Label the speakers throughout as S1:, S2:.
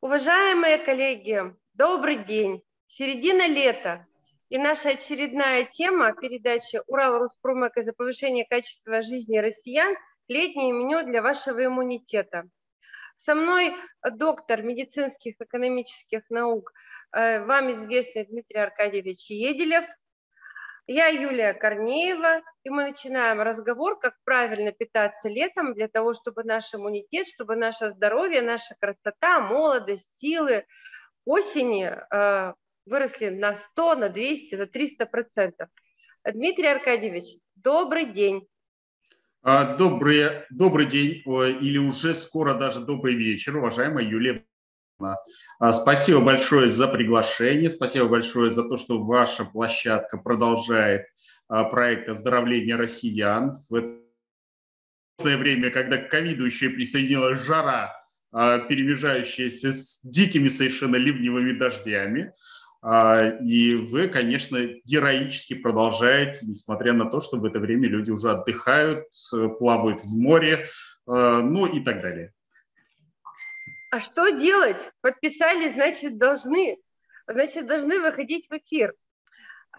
S1: Уважаемые коллеги, добрый день. Середина лета. И наша очередная тема передачи «Урал Роспромека за повышение качества жизни россиян. Летнее меню для вашего иммунитета». Со мной доктор медицинских экономических наук, э, вам известный Дмитрий Аркадьевич Еделев – я Юлия Корнеева, и мы начинаем разговор, как правильно питаться летом для того, чтобы наш иммунитет, чтобы наше здоровье, наша красота, молодость, силы осени э, выросли на 100, на 200, на 300 процентов. Дмитрий Аркадьевич, добрый день.
S2: А, добрый, добрый день или уже скоро даже добрый вечер, уважаемая Юлия спасибо большое за приглашение, спасибо большое за то, что ваша площадка продолжает а, проект оздоровления россиян в это время, когда к ковиду еще присоединилась жара, а, перемежающаяся с дикими совершенно ливневыми дождями. И вы, конечно, героически продолжаете, несмотря на то, что в это время люди уже отдыхают, плавают в море, ну и так далее.
S1: А что делать? Подписали, значит, должны. Значит, должны выходить в эфир.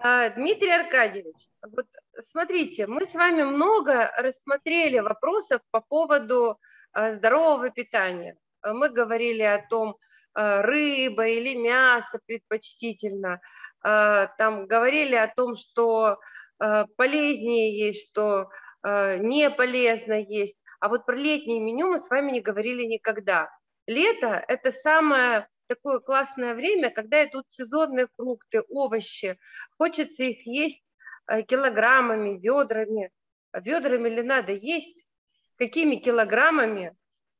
S1: А, Дмитрий Аркадьевич, вот смотрите, мы с вами много рассмотрели вопросов по поводу а, здорового питания. Мы говорили о том, а, рыба или мясо предпочтительно. Там говорили о том, что полезнее есть, что не полезно есть. А вот про летнее меню мы с вами не говорили никогда. Лето – это самое такое классное время, когда идут сезонные фрукты, овощи. Хочется их есть э, килограммами, ведрами. Ведрами ли надо есть? Какими килограммами?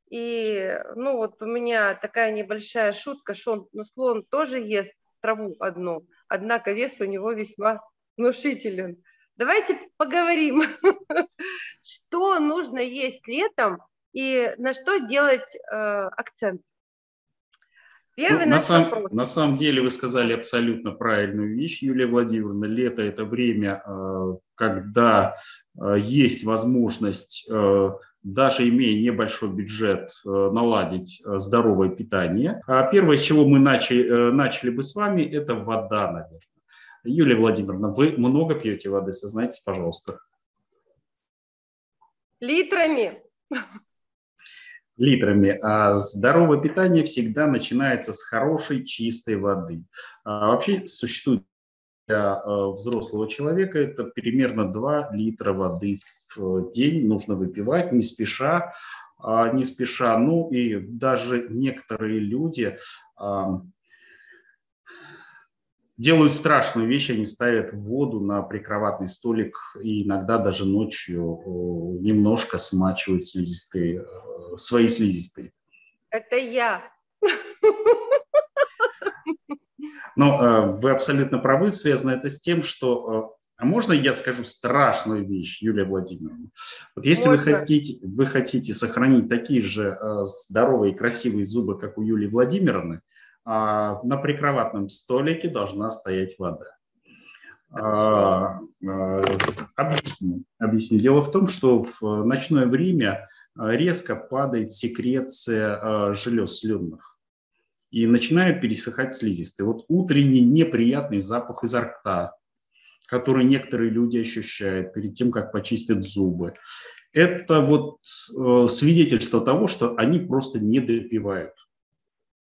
S1: И, ну, вот у меня такая небольшая шутка, что он, ну, слон тоже ест траву одну, однако вес у него весьма внушителен. Давайте поговорим, что нужно есть летом, и на что делать э, акцент?
S2: Первый ну, на, сам, на самом деле вы сказали абсолютно правильную вещь, Юлия Владимировна. Лето – это время, э, когда э, есть возможность, э, даже имея небольшой бюджет, наладить здоровое питание. А первое, с чего мы начали, начали бы с вами, это вода, наверное. Юлия Владимировна, вы много пьете воды, сознайтесь, пожалуйста.
S1: Литрами
S2: литрами. А здоровое питание всегда начинается с хорошей чистой воды. А вообще существует для а, взрослого человека это примерно 2 литра воды в день нужно выпивать, не спеша, а, не спеша. Ну и даже некоторые люди делают страшную вещь, они ставят воду на прикроватный столик и иногда даже ночью немножко смачивают слизистые, э, свои слизистые.
S1: Это я.
S2: Но э, вы абсолютно правы, связано это с тем, что э, а можно я скажу страшную вещь, Юлия Владимировна? Вот если вы хотите, вы хотите сохранить такие же здоровые и красивые зубы, как у Юлии Владимировны, на прикроватном столике должна стоять вода. А, а, объясню. Объясню. Дело в том, что в ночное время резко падает секреция желез слюнных и начинает пересыхать слизистые. Вот утренний неприятный запах изо рта, который некоторые люди ощущают перед тем, как почистят зубы, это вот э, свидетельство того, что они просто не допивают.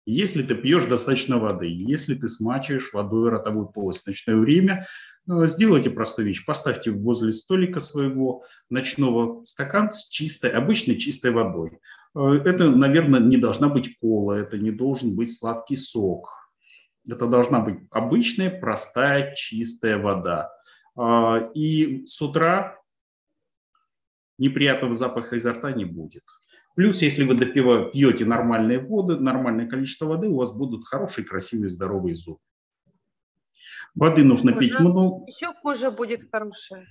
S2: Если ты пьешь достаточно воды, если ты смачиваешь водой ротовую полость в ночное время, э, сделайте простую вещь. Поставьте возле столика своего ночного стакан с чистой, обычной чистой водой. Э, это, наверное, не должна быть кола, это не должен быть сладкий сок. Это должна быть обычная, простая, чистая вода. Э, и с утра неприятного запаха изо рта не будет. Плюс, если вы допива, пьете нормальные воды, нормальное количество воды, у вас будут хорошие, красивые, здоровые зубы. Воды нужно кожа, пить много.
S1: Еще кожа будет хорошая.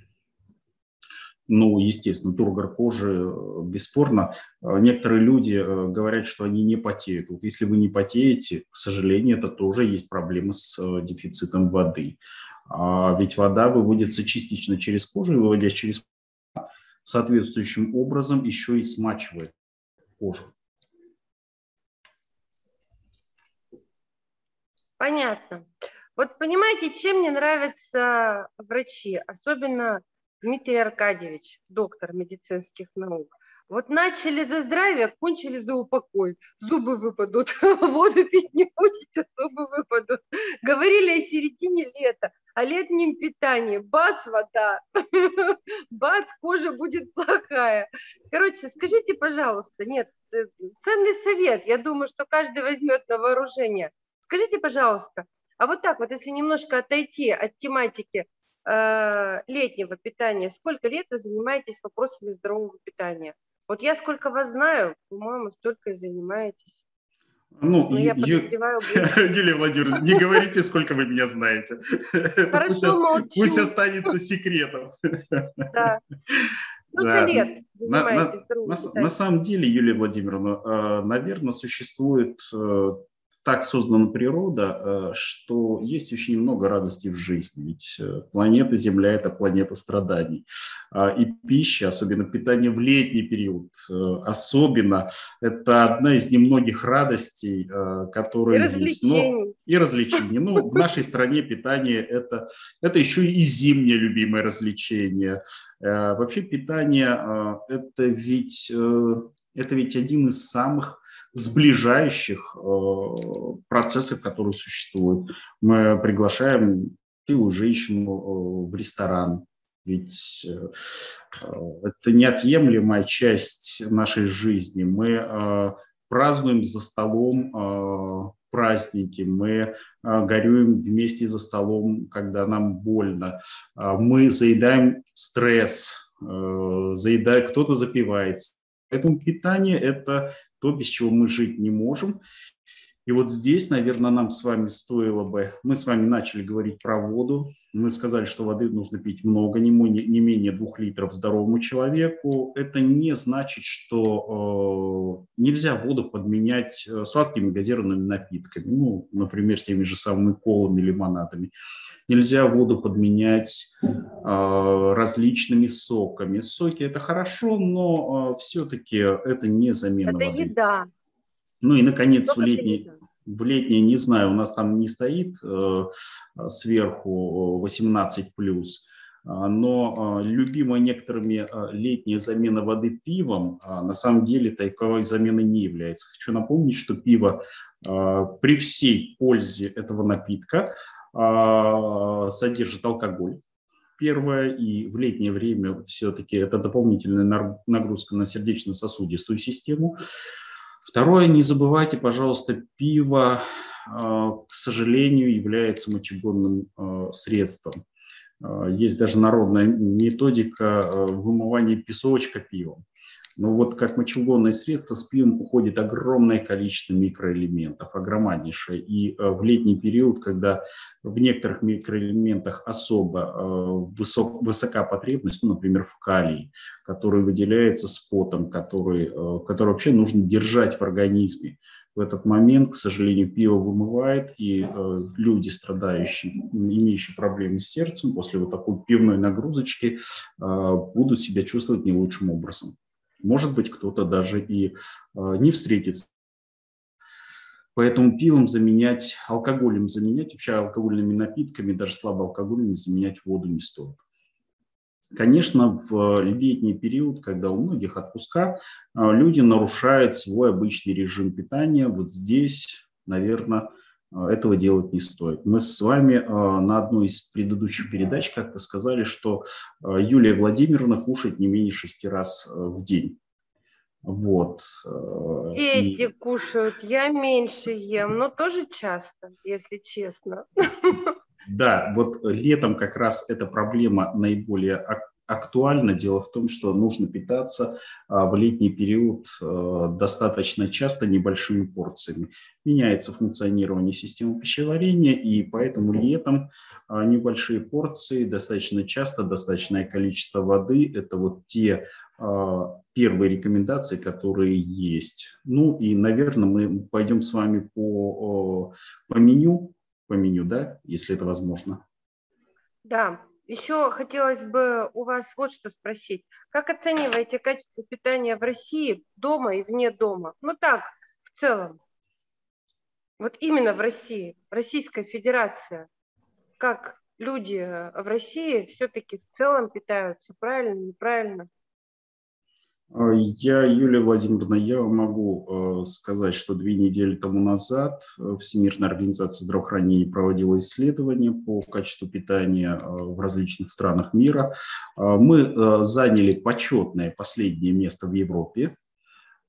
S2: Ну, естественно, тургор кожи, э, бесспорно. Э, некоторые люди э, говорят, что они не потеют. Вот если вы не потеете, к сожалению, это тоже есть проблема с дефицитом воды. А ведь вода выводится частично через кожу, и выводясь через соответствующим образом еще и смачивает кожу.
S1: Понятно. Вот понимаете, чем мне нравятся врачи, особенно Дмитрий Аркадьевич, доктор медицинских наук. Вот начали за здравие, кончили за упокой. Зубы выпадут, воду пить не будете, зубы выпадут. Говорили о середине лета, о летнем питании. Бац, вода. Бац, кожа будет плохая. Короче, скажите, пожалуйста, нет, э, ценный совет. Я думаю, что каждый возьмет на вооружение. Скажите, пожалуйста, а вот так вот, если немножко отойти от тематики э, летнего питания, сколько лет вы занимаетесь вопросами здорового питания? Вот я сколько вас знаю, по-моему, столько и занимаетесь.
S2: Ну, Но я Ю... Юлия Владимировна, не говорите, сколько вы меня знаете. Хорошо, пусть, пусть останется секретом. Да. Ну, да. лет на, на, на, на самом деле, Юлия Владимировна, э, наверное, существует э, так создана природа, э, что есть очень много радости в жизни. Ведь э, планета Земля – это планета страданий. А, и пища, особенно питание в летний период, э, особенно это одна из немногих радостей, которые и есть. Но, и развлечений. Ну, в нашей стране питание это, – это еще и зимнее любимое развлечение. Вообще питание – это ведь, это ведь один из самых сближающих э, процессов, которые существуют. Мы приглашаем силу женщину э, в ресторан, ведь э, это неотъемлемая часть нашей жизни. Мы празднуем за столом праздники, мы горюем вместе за столом, когда нам больно, мы заедаем стресс, заедая, кто-то запивается. Поэтому питание – это то, без чего мы жить не можем. И вот здесь, наверное, нам с вами стоило бы... Мы с вами начали говорить про воду. Мы сказали, что воды нужно пить много, не, не менее двух литров здоровому человеку. Это не значит, что э, нельзя воду подменять э, сладкими газированными напитками. Ну, например, теми же самыми колами, лимонадами. Нельзя воду подменять э, различными соками. Соки – это хорошо, но э, все-таки это не замена это воды. еда. Ну и, наконец, в летний, в летнее, не знаю, у нас там не стоит э, сверху 18+, плюс, но э, любимая некоторыми э, летняя замена воды пивом э, на самом деле таковой заменой не является. Хочу напомнить, что пиво э, при всей пользе этого напитка а, содержит алкоголь. Первое, и в летнее время все-таки это дополнительная нагрузка на сердечно-сосудистую систему. Второе, не забывайте, пожалуйста, пиво, а, к сожалению, является мочегонным а, средством. Есть даже народная методика вымывания песочка пивом. Но вот как мочегонное средство с пивом уходит огромное количество микроэлементов, огромнейшее. И э, в летний период, когда в некоторых микроэлементах особо э, высок, высока потребность, ну, например, в калии, который выделяется с потом, который, э, который вообще нужно держать в организме, в этот момент, к сожалению, пиво вымывает, и э, люди, страдающие, имеющие проблемы с сердцем, после вот такой пивной нагрузочки э, будут себя чувствовать не лучшим образом. Может быть, кто-то даже и а, не встретится. Поэтому пивом заменять, алкоголем заменять, вообще алкогольными напитками, даже слабоалкогольными заменять воду не стоит. Конечно, в летний период, когда у многих отпуска, а, люди нарушают свой обычный режим питания. Вот здесь, наверное, этого делать не стоит. Мы с вами а, на одной из предыдущих передач как-то сказали, что а, Юлия Владимировна кушает не менее шести раз в день. Вот.
S1: Эти и... кушают, я меньше ем, но тоже часто, если честно.
S2: Да, вот летом как раз эта проблема наиболее актуально. Дело в том, что нужно питаться а, в летний период а, достаточно часто небольшими порциями. Меняется функционирование системы пищеварения, и поэтому летом а, небольшие порции, достаточно часто, достаточное количество воды – это вот те первые рекомендации, которые есть. Ну и, наверное, мы пойдем с вами по, по меню, по меню, да, если это возможно.
S1: Да, еще хотелось бы у вас вот что спросить. Как оцениваете качество питания в России дома и вне дома? Ну так, в целом. Вот именно в России, в Российской Федерации, как люди в России все-таки в целом питаются, правильно, неправильно?
S2: А, я, Юлия Владимировна, я могу э, сказать, что две недели тому назад э, Всемирная организация здравоохранения проводила исследования по качеству питания э, в различных странах мира. Мы заняли почетное последнее место в Европе.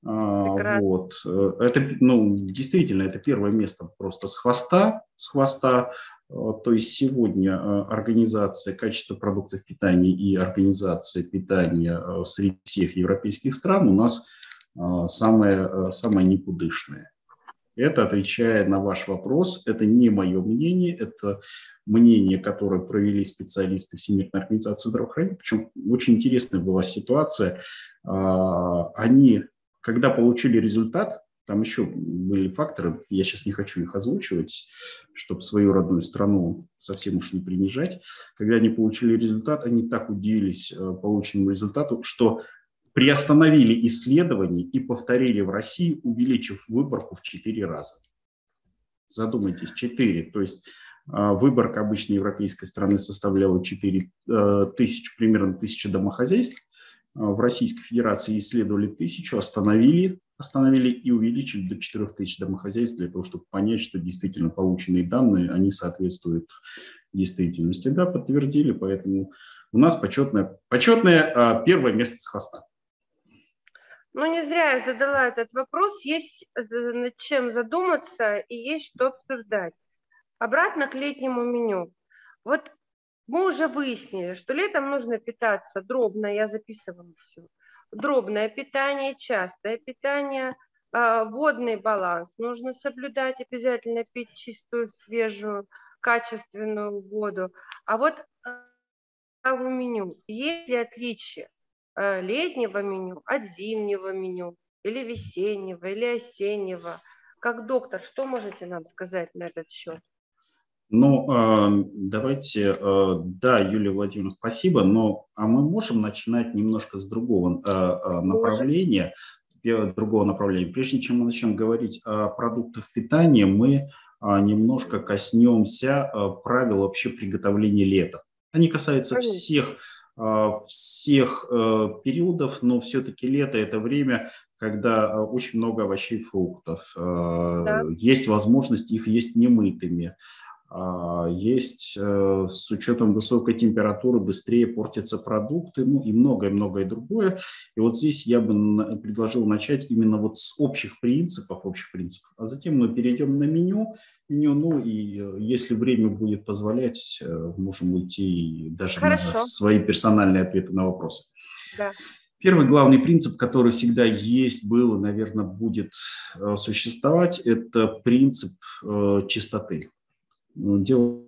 S2: Прекрасно. Вот. Это, ну, действительно, это первое место просто с хвоста, с хвоста Э, то есть сегодня э, организация качества продуктов питания и организация питания э, среди всех европейских стран у нас самая, самая никудышная. Это отвечая на ваш вопрос. Это не мое мнение, это мнение, которое провели специалисты Всемирной организации здравоохранения. Причем очень интересная была ситуация. Они, когда получили результат, там еще были факторы, я сейчас не хочу их озвучивать, чтобы свою родную страну совсем уж не принижать. Когда они получили результат, они так удивились э, полученному результату, что приостановили исследование и повторили в России, увеличив выборку в 4 раза. Задумайтесь, 4. То есть э, выборка обычной европейской страны составляла 4 э, тысячи, примерно тысячи домохозяйств. В Российской Федерации исследовали тысячу, остановили остановили и увеличили до 4000 домохозяйств для того, чтобы понять, что действительно полученные данные, они соответствуют действительности. Да, подтвердили, поэтому у нас почетное, почетное а, первое место с хвоста.
S1: Ну, не зря я задала этот вопрос. Есть над чем задуматься и есть что обсуждать. Обратно к летнему меню. Вот мы уже выяснили, что летом нужно питаться дробно, я записывала все дробное питание, частое питание, а, водный баланс. Нужно соблюдать, обязательно пить чистую, свежую, качественную воду. А вот в меню есть ли отличие а, летнего меню от зимнего меню или весеннего, или осеннего? Как доктор, что можете нам сказать на этот счет?
S2: Ну, а, давайте, а, да, Юлия Владимировна, спасибо, но а мы можем начинать немножко с другого направления, другого направления. Прежде чем мы начнем говорить о продуктах питания, мы немножко коснемся правил вообще приготовления лета. Они касаются всех, всех периодов, но все-таки лето – это время, когда очень много овощей и фруктов. Да. Есть возможность их есть немытыми. А, есть э, с учетом высокой температуры быстрее портятся продукты, ну и многое-многое другое. И вот здесь я бы предложил начать именно вот с общих принципов, общих принципов, а затем мы перейдем на меню, меню, ну и э, если время будет позволять, э, можем уйти даже Хорошо. на свои персональные ответы на вопросы. Да. Первый главный принцип, который всегда есть, был и, наверное, будет существовать, это принцип чистоты. Ну, дело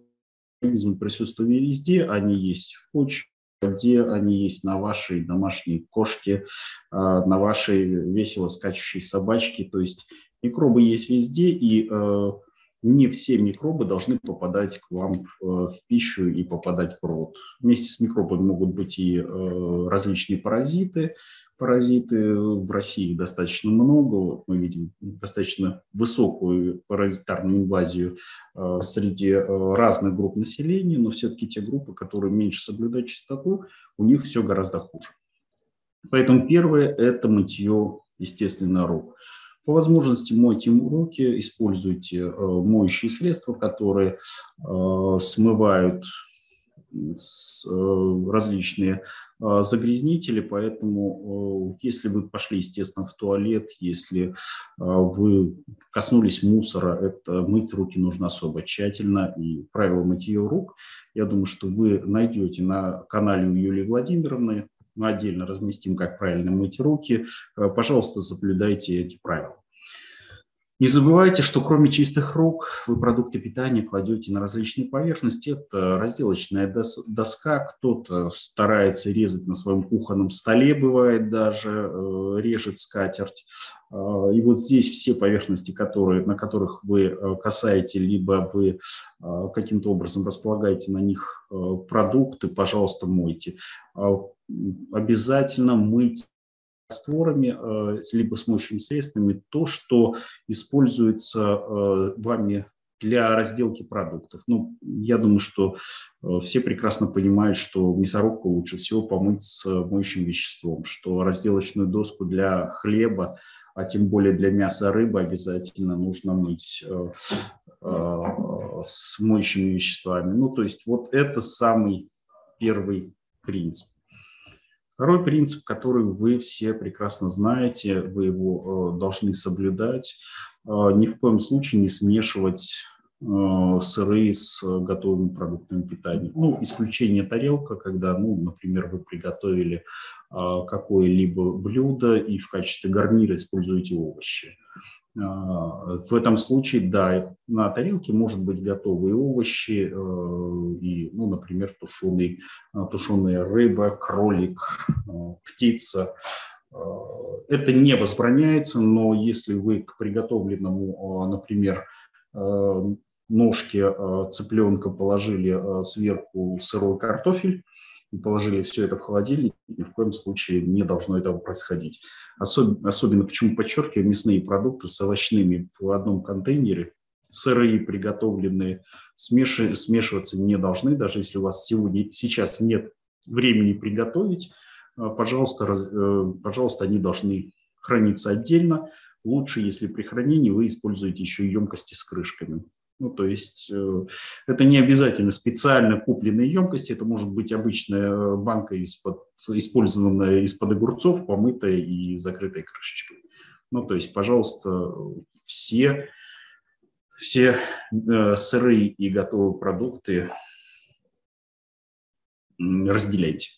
S2: организмы присутствуют везде, они есть в почве, где они есть на вашей домашней кошке, а, на вашей весело скачущей собачке. То есть микробы есть везде, и э, не все микробы должны попадать к вам в, э, в пищу и попадать в рот. Вместе с микробами могут быть и э, различные паразиты, паразиты. В России достаточно много. Мы видим достаточно высокую паразитарную инвазию э, среди э, разных групп населения, но все-таки те группы, которые меньше соблюдают чистоту, у них все гораздо хуже. Поэтому первое – это мытье, естественно, рук. По возможности мойте руки, используйте э, моющие средства, которые смывают различные а, загрязнители, поэтому э, если вы пошли, естественно, в туалет, если вы коснулись мусора, это мыть руки нужно особо тщательно, и правила мытья рук, я думаю, что вы найдете на канале у Юлии Владимировны, отдельно разместим, как правильно мыть руки, э, пожалуйста, соблюдайте эти правила. Не забывайте, что кроме чистых рук вы продукты питания кладете на различные поверхности. Это разделочная доска, кто-то старается резать на своем кухонном столе, бывает даже, э, режет скатерть. Э, и вот здесь все поверхности, которые, на которых вы э, касаете, либо вы каким-то образом располагаете на них продукты, пожалуйста, мойте. Обязательно мыть растворами, э, либо с моющими средствами то, что используется э, вами для разделки продуктов. Ну, я думаю, что э, все прекрасно понимают, что мясорубку лучше всего помыть с моющим веществом, что разделочную доску для хлеба, а тем более для мяса рыбы обязательно нужно мыть с моющими веществами. Ну, то есть вот это самый первый принцип. Второй принцип, который вы все прекрасно знаете, вы его э, должны соблюдать, э, ни в коем случае не смешивать э, сыры с готовыми продуктами питания. Ну, исключение тарелка, когда, ну, например, вы приготовили какое-либо блюдо и в качестве гарнира используете овощи. А, в этом случае, да, на тарелке может быть готовые овощи, э, и, ну, например, тушеный, э, тушеная рыба, кролик, э, птица. Это не возбраняется, но если вы к приготовленному, например, ножке цыпленка положили сверху сырой картофель, и положили все это в холодильник, ни в коем случае не должно этого происходить. Особенно, особенно почему подчеркиваю, мясные продукты с овощными в одном контейнере, сырые, приготовленные, смеши, смешиваться не должны, даже если у вас сегодня, сейчас нет времени приготовить, а, пожалуйста, раз, э, пожалуйста, они должны храниться отдельно. Лучше, если при хранении вы используете еще емкости с крышками. Ну, то есть э, это не обязательно специально купленные емкости, это может быть обычная банка из-под, использованная из-под огурцов, помытая и закрытая крышечкой. Ну, то есть, пожалуйста, все, все э, сырые и готовые продукты разделяйте.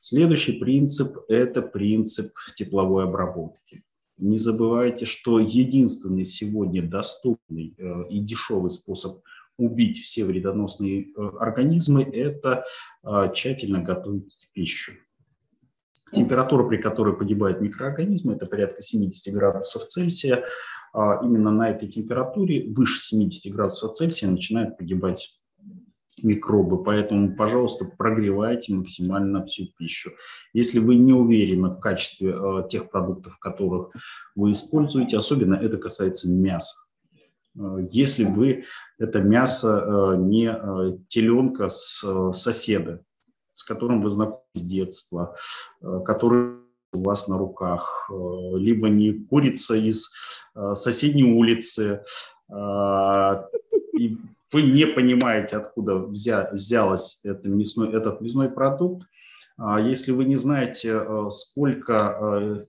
S2: Следующий принцип – это принцип тепловой обработки. Не забывайте, что единственный сегодня доступный э, и дешевый способ убить все вредоносные э, организмы – это э, тщательно готовить пищу. Температура, при которой погибают микроорганизмы, это порядка 70 градусов Цельсия. А именно на этой температуре, выше 70 градусов Цельсия, начинают погибать микробы, поэтому, пожалуйста, прогревайте максимально всю пищу. Если вы не уверены в качестве э, тех продуктов, которых вы используете, особенно это касается мяса. Э, если вы это мясо э, не э, теленка с э, соседа, с которым вы знакомы с детства, э, который у вас на руках, э, либо не курица из э, соседней улицы, э, и вы не понимаете, откуда взя, взялось это мясной, этот мясной продукт, а если вы не знаете, э, сколько э,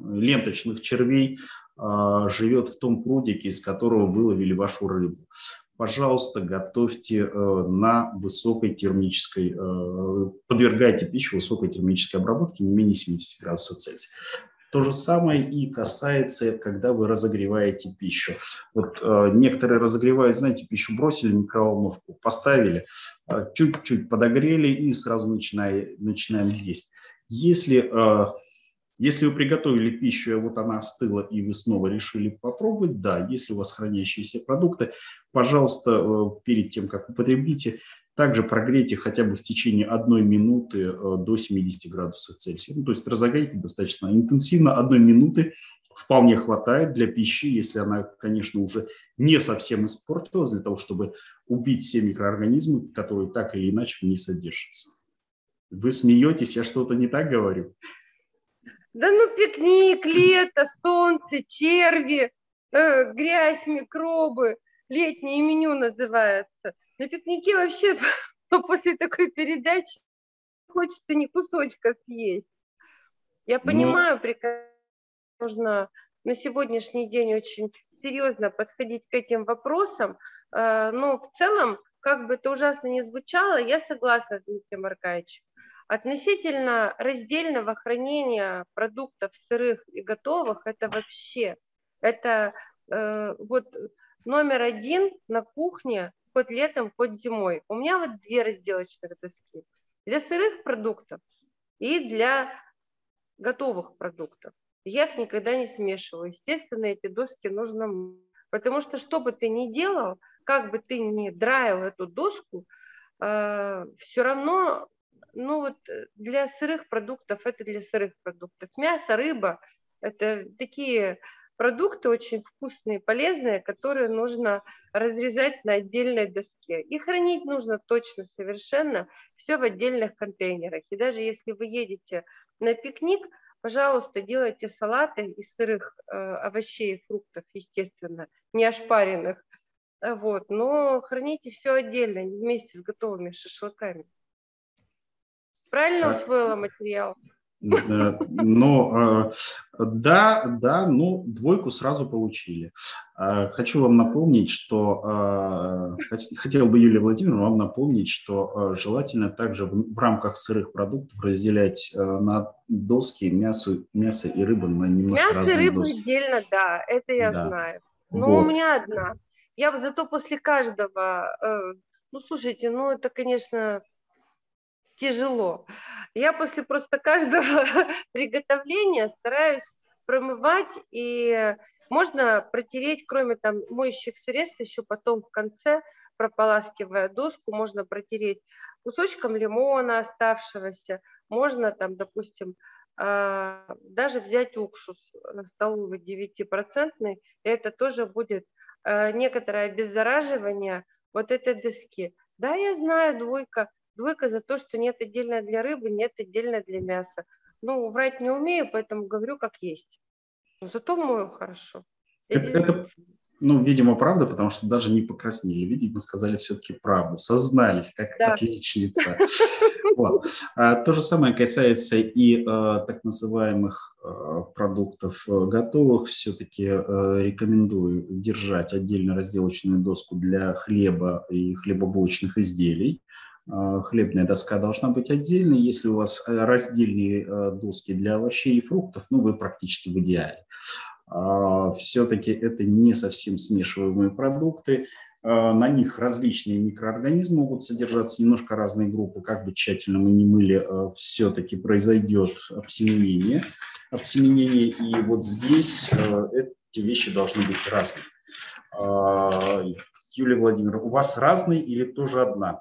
S2: ленточных червей э, живет в том прудике, из которого выловили вашу рыбу, пожалуйста, готовьте на высокой термической, подвергайте пищу высокой термической обработке не менее 70 градусов Цельсия. То же самое и касается, когда вы разогреваете пищу. Вот э, некоторые разогревают, знаете, пищу бросили в микроволновку, поставили, э, чуть-чуть подогрели и сразу начинаем, начинаем есть. Если, э, если вы приготовили пищу, и вот она остыла, и вы снова решили попробовать, да, если у вас хранящиеся продукты, пожалуйста, э, перед тем, как употребите, также прогрейте хотя бы в течение одной минуты э, до 70 градусов Цельсия. Ну, то есть разогрейте достаточно интенсивно. Одной минуты вполне хватает для пищи, если она, конечно, уже не совсем испортилась, для того, чтобы убить все микроорганизмы, которые так или иначе в ней содержатся. Вы смеетесь, я что-то не так говорю?
S1: Да ну пикник, лето, солнце, черви, э, грязь, микробы, летнее меню называется – на пикнике вообще после такой передачи хочется не кусочка съесть. Я ну, понимаю, Но... прекрасно нужно на сегодняшний день очень серьезно подходить к этим вопросам, э, но в целом, как бы это ужасно не звучало, я согласна с Дмитрием Аркадьевичем. Относительно раздельного хранения продуктов сырых и готовых, это вообще, это э, вот номер один на кухне хоть летом, хоть зимой. У меня вот две разделочных доски. Для сырых продуктов и для готовых продуктов. Я их никогда не смешиваю. Естественно, эти доски нужно... Потому что что бы ты ни делал, как бы ты ни драил эту доску, э, все равно ну вот для сырых продуктов это для сырых продуктов. Мясо, рыба – это такие продукты очень вкусные, полезные, которые нужно разрезать на отдельной доске. И хранить нужно точно, совершенно все в отдельных контейнерах. И даже если вы едете на пикник, пожалуйста, делайте салаты из сырых э, овощей и фруктов, естественно, не ошпаренных. Вот, но храните все отдельно, вместе с готовыми шашлыками. Правильно усвоила материал?
S2: Но э, да, да, ну двойку сразу получили. Э, хочу вам напомнить, что э, хотел бы Юлия Владимировна вам напомнить, что желательно также в рамках сырых продуктов разделять на доски мясо, мясо и рыбу на немножко мясо разные
S1: Мясо и рыбу отдельно, да, это я да. знаю. Но вот. у меня одна. Я зато после каждого, ну слушайте, ну это, конечно, тяжело. Я после просто каждого приготовления стараюсь промывать и можно протереть, кроме там моющих средств, еще потом в конце, прополаскивая доску, можно протереть кусочком лимона оставшегося, можно там, допустим, а, даже взять уксус столовый 9%, и это тоже будет а, некоторое обеззараживание вот этой доски. Да, я знаю, двойка, Двойка за то, что нет отдельно для рыбы, нет отдельно для мяса. Ну, врать не умею, поэтому говорю как есть. Но зато мою хорошо.
S2: Это, это, ну, видимо, правда, потому что даже не покраснели. Видимо, сказали все-таки правду, сознались, как да. отличница. Вот. А, то же самое касается и а, так называемых а, продуктов а, готовых. Все-таки рекомендую держать отдельно разделочную доску для хлеба и хлебобулочных изделий. А, хлебная доска должна быть отдельной. Если у вас э, раздельные э, доски для овощей и фруктов, ну, вы практически в идеале. А, Все-таки это не совсем смешиваемые продукты. А, на них различные микроорганизмы могут содержаться, немножко разные группы. Как бы тщательно мы не мыли, все-таки произойдет обсеменение. обсеменение. И вот здесь э, эти вещи должны быть разные. Юлия Владимировна, у вас разные или тоже одна?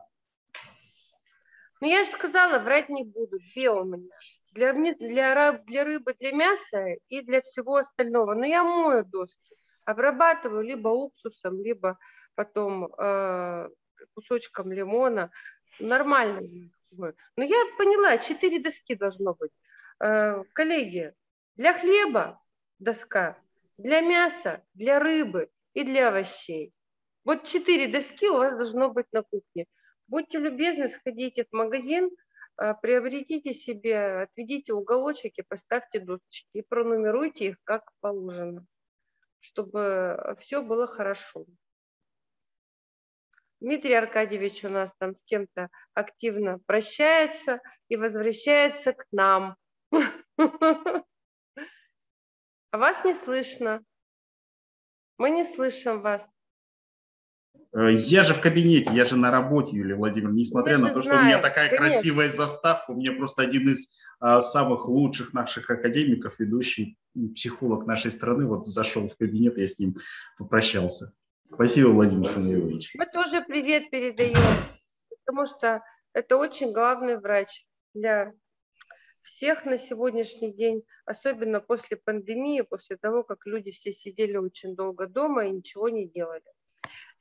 S1: Ну, я же сказала, врать не буду. Две у меня. Для, для, для рыбы, для мяса и для всего остального. Но я мою доски. Обрабатываю либо уксусом, либо потом э, кусочком лимона. Нормально. Но я поняла, четыре доски должно быть. Э, коллеги, для хлеба доска, для мяса, для рыбы и для овощей. Вот четыре доски у вас должно быть на кухне. Будьте любезны, сходите в магазин, а, приобретите себе, отведите уголочек и поставьте досочки и пронумеруйте их как положено, чтобы все было хорошо. Дмитрий Аркадьевич у нас там с кем-то активно прощается и возвращается к нам. А вас не слышно. Мы не слышим вас.
S2: Э, я же в кабинете, я же на работе, Юлия Владимировна, несмотря я на то, знаю, что у меня такая конечно. красивая заставка, у меня просто один из а, самых лучших наших академиков, ведущий психолог нашей страны, вот зашел в кабинет, я с ним попрощался. Спасибо, Владимир Самуилович.
S1: Мы тоже привет передаем, потому что это очень главный врач для всех на сегодняшний день, особенно после пандемии, после того, как люди все сидели очень долго дома и ничего не делали.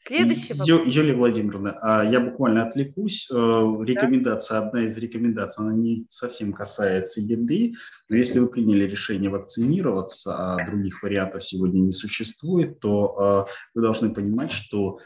S2: Следующий вопрос. Юлия Владимировна, а я буквально отвлекусь. Э, рекомендация, да? одна из рекомендаций, она не совсем касается еды, но если вы приняли решение вакцинироваться, а других вариантов сегодня не существует, то э, вы должны понимать, что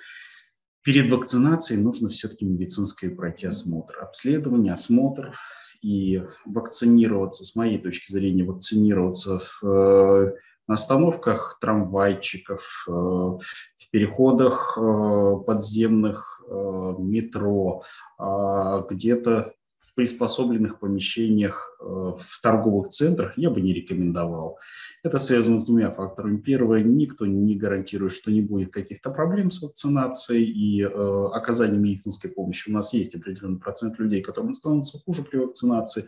S2: перед вакцинацией нужно все-таки медицинское пройти осмотр, обследование, осмотр, и вакцинироваться, с моей точки зрения, вакцинироваться в э, на остановках трамвайчиков, э, в переходах э, подземных э, метро, а где-то в приспособленных помещениях в торговых центрах я бы не рекомендовал. Это связано с двумя факторами. Первое, никто не гарантирует, что не будет каких-то проблем с вакцинацией и э, оказанием медицинской помощи. У нас есть определенный процент людей, которым становится хуже при вакцинации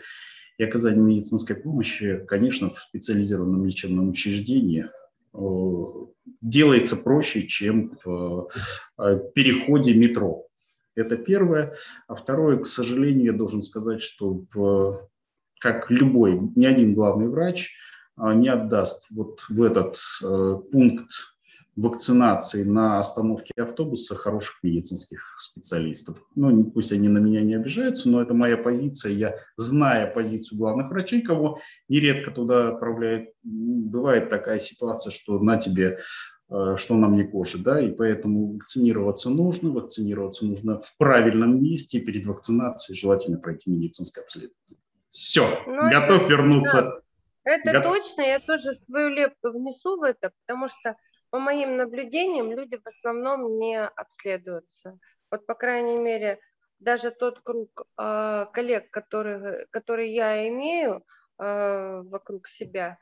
S2: и оказание медицинской помощи, конечно, в специализированном лечебном учреждении э, делается проще, чем в э, переходе метро. Это первое. А второе, к сожалению, я должен сказать, что в, как любой, ни один главный врач а, не отдаст вот в этот э, пункт вакцинации на остановке автобуса хороших медицинских специалистов. Ну, пусть они на меня не обижаются, но это моя позиция. Я, зная позицию главных врачей, кого нередко туда отправляют, бывает такая ситуация, что на тебе э, что нам не кожи, да, и поэтому вакцинироваться нужно, вакцинироваться нужно в правильном месте, перед вакцинацией желательно пройти медицинское обследование. Все, ну, готов это, вернуться. Да.
S1: Это Го... точно, я тоже свою лепту внесу в это, потому что по моим наблюдениям, люди в основном не обследуются. Вот, по крайней мере, даже тот круг э, коллег, который, который я имею э, вокруг себя,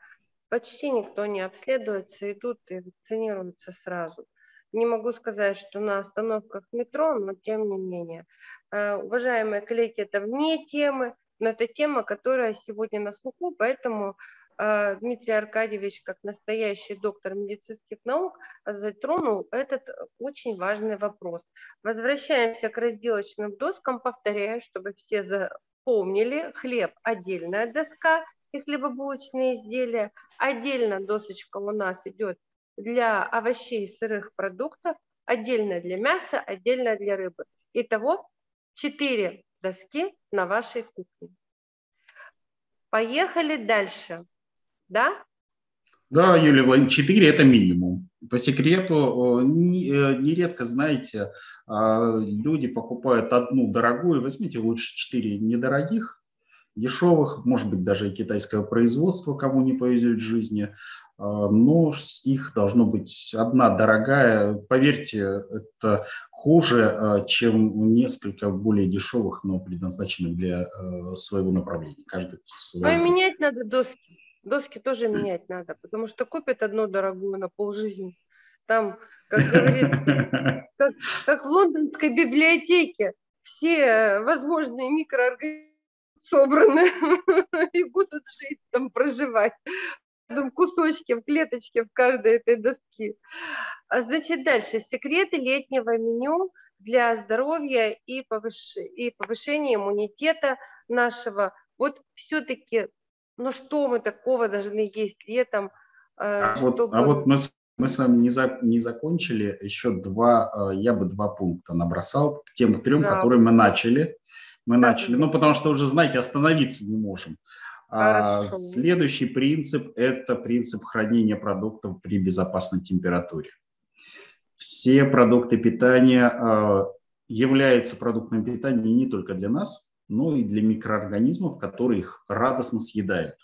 S1: почти никто не обследуется, идут и вакцинируются сразу. Не могу сказать, что на остановках метро, но тем не менее. Э, уважаемые коллеги, это вне темы, но это тема, которая сегодня на слуху, поэтому Дмитрий Аркадьевич, как настоящий доктор медицинских наук, затронул этот очень важный вопрос. Возвращаемся к разделочным доскам. Повторяю, чтобы все запомнили. Хлеб – отдельная доска и хлебобулочные изделия. Отдельно досочка у нас идет для овощей и сырых продуктов, отдельно для мяса, отдельно для рыбы. Итого 4 доски на вашей кухне. Поехали дальше да?
S2: Да, Юлия Владимировна, 4 – это минимум. По секрету, э, нередко, знаете, а, люди покупают одну дорогую, возьмите лучше 4 недорогих, дешевых, может быть, даже и китайского производства, кому не повезет в жизни, а, но их должно быть одна дорогая. Поверьте, это хуже, а, чем несколько более дешевых, но предназначенных для э, своего направления. Каждый
S1: свой... А менять надо доски. Доски тоже менять надо, потому что купят одну дорогую на полжизни. Там, как говорится, как, как в лондонской библиотеке, все возможные микроорганизмы собраны и будут жить там, проживать в каждом кусочке, в клеточке, в каждой этой доски. А значит, дальше. Секреты летнего меню для здоровья и, повыш... и повышения иммунитета нашего. Вот все-таки ну что мы такого должны есть летом?
S2: Э, а, чтобы... вот, а вот мы, мы с вами не, за, не закончили, еще два, э, я бы два пункта набросал к тем трем, да. которые мы начали. Мы да, начали, ну потому что уже, знаете, остановиться не можем. А, следующий принцип – это принцип хранения продуктов при безопасной температуре. Все продукты питания э, являются продуктами питания не только для нас, но и для микроорганизмов, которые их радостно съедают.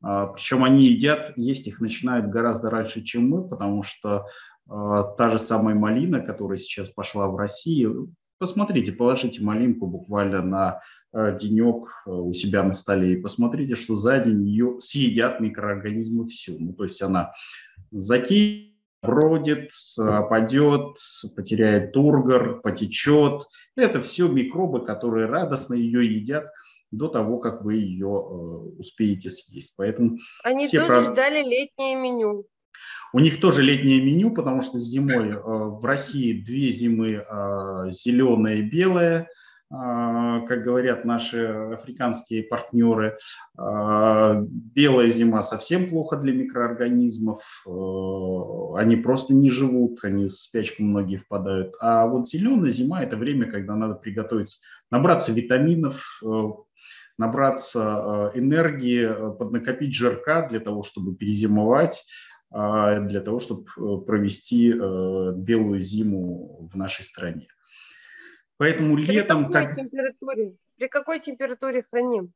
S2: А, Причем они едят, есть их начинают гораздо раньше, чем мы, потому что а, та же самая малина, которая сейчас пошла в Россию, посмотрите, положите малинку буквально на а, денек у себя на столе и посмотрите, что за день ее съедят микроорганизмы всю. Ну, то есть она закинет бродит, опадет, потеряет тургор, потечет. Это все микробы, которые радостно ее едят до того, как вы ее э, успеете съесть. Поэтому
S1: Они все тоже про... ждали летнее меню.
S2: У них тоже летнее меню, потому что зимой э, в России две зимы э, зеленая и белая – а, как говорят наши африканские партнеры, а, белая зима совсем плохо для микроорганизмов, а, они просто не живут, они в спячку многие впадают. А вот зеленая зима – это время, когда надо приготовиться, набраться витаминов, набраться энергии, поднакопить жирка для того, чтобы перезимовать, для того, чтобы э, провести э, белую зиму в нашей стране. Поэтому при летом...
S1: Какой как... температуре? При какой температуре храним?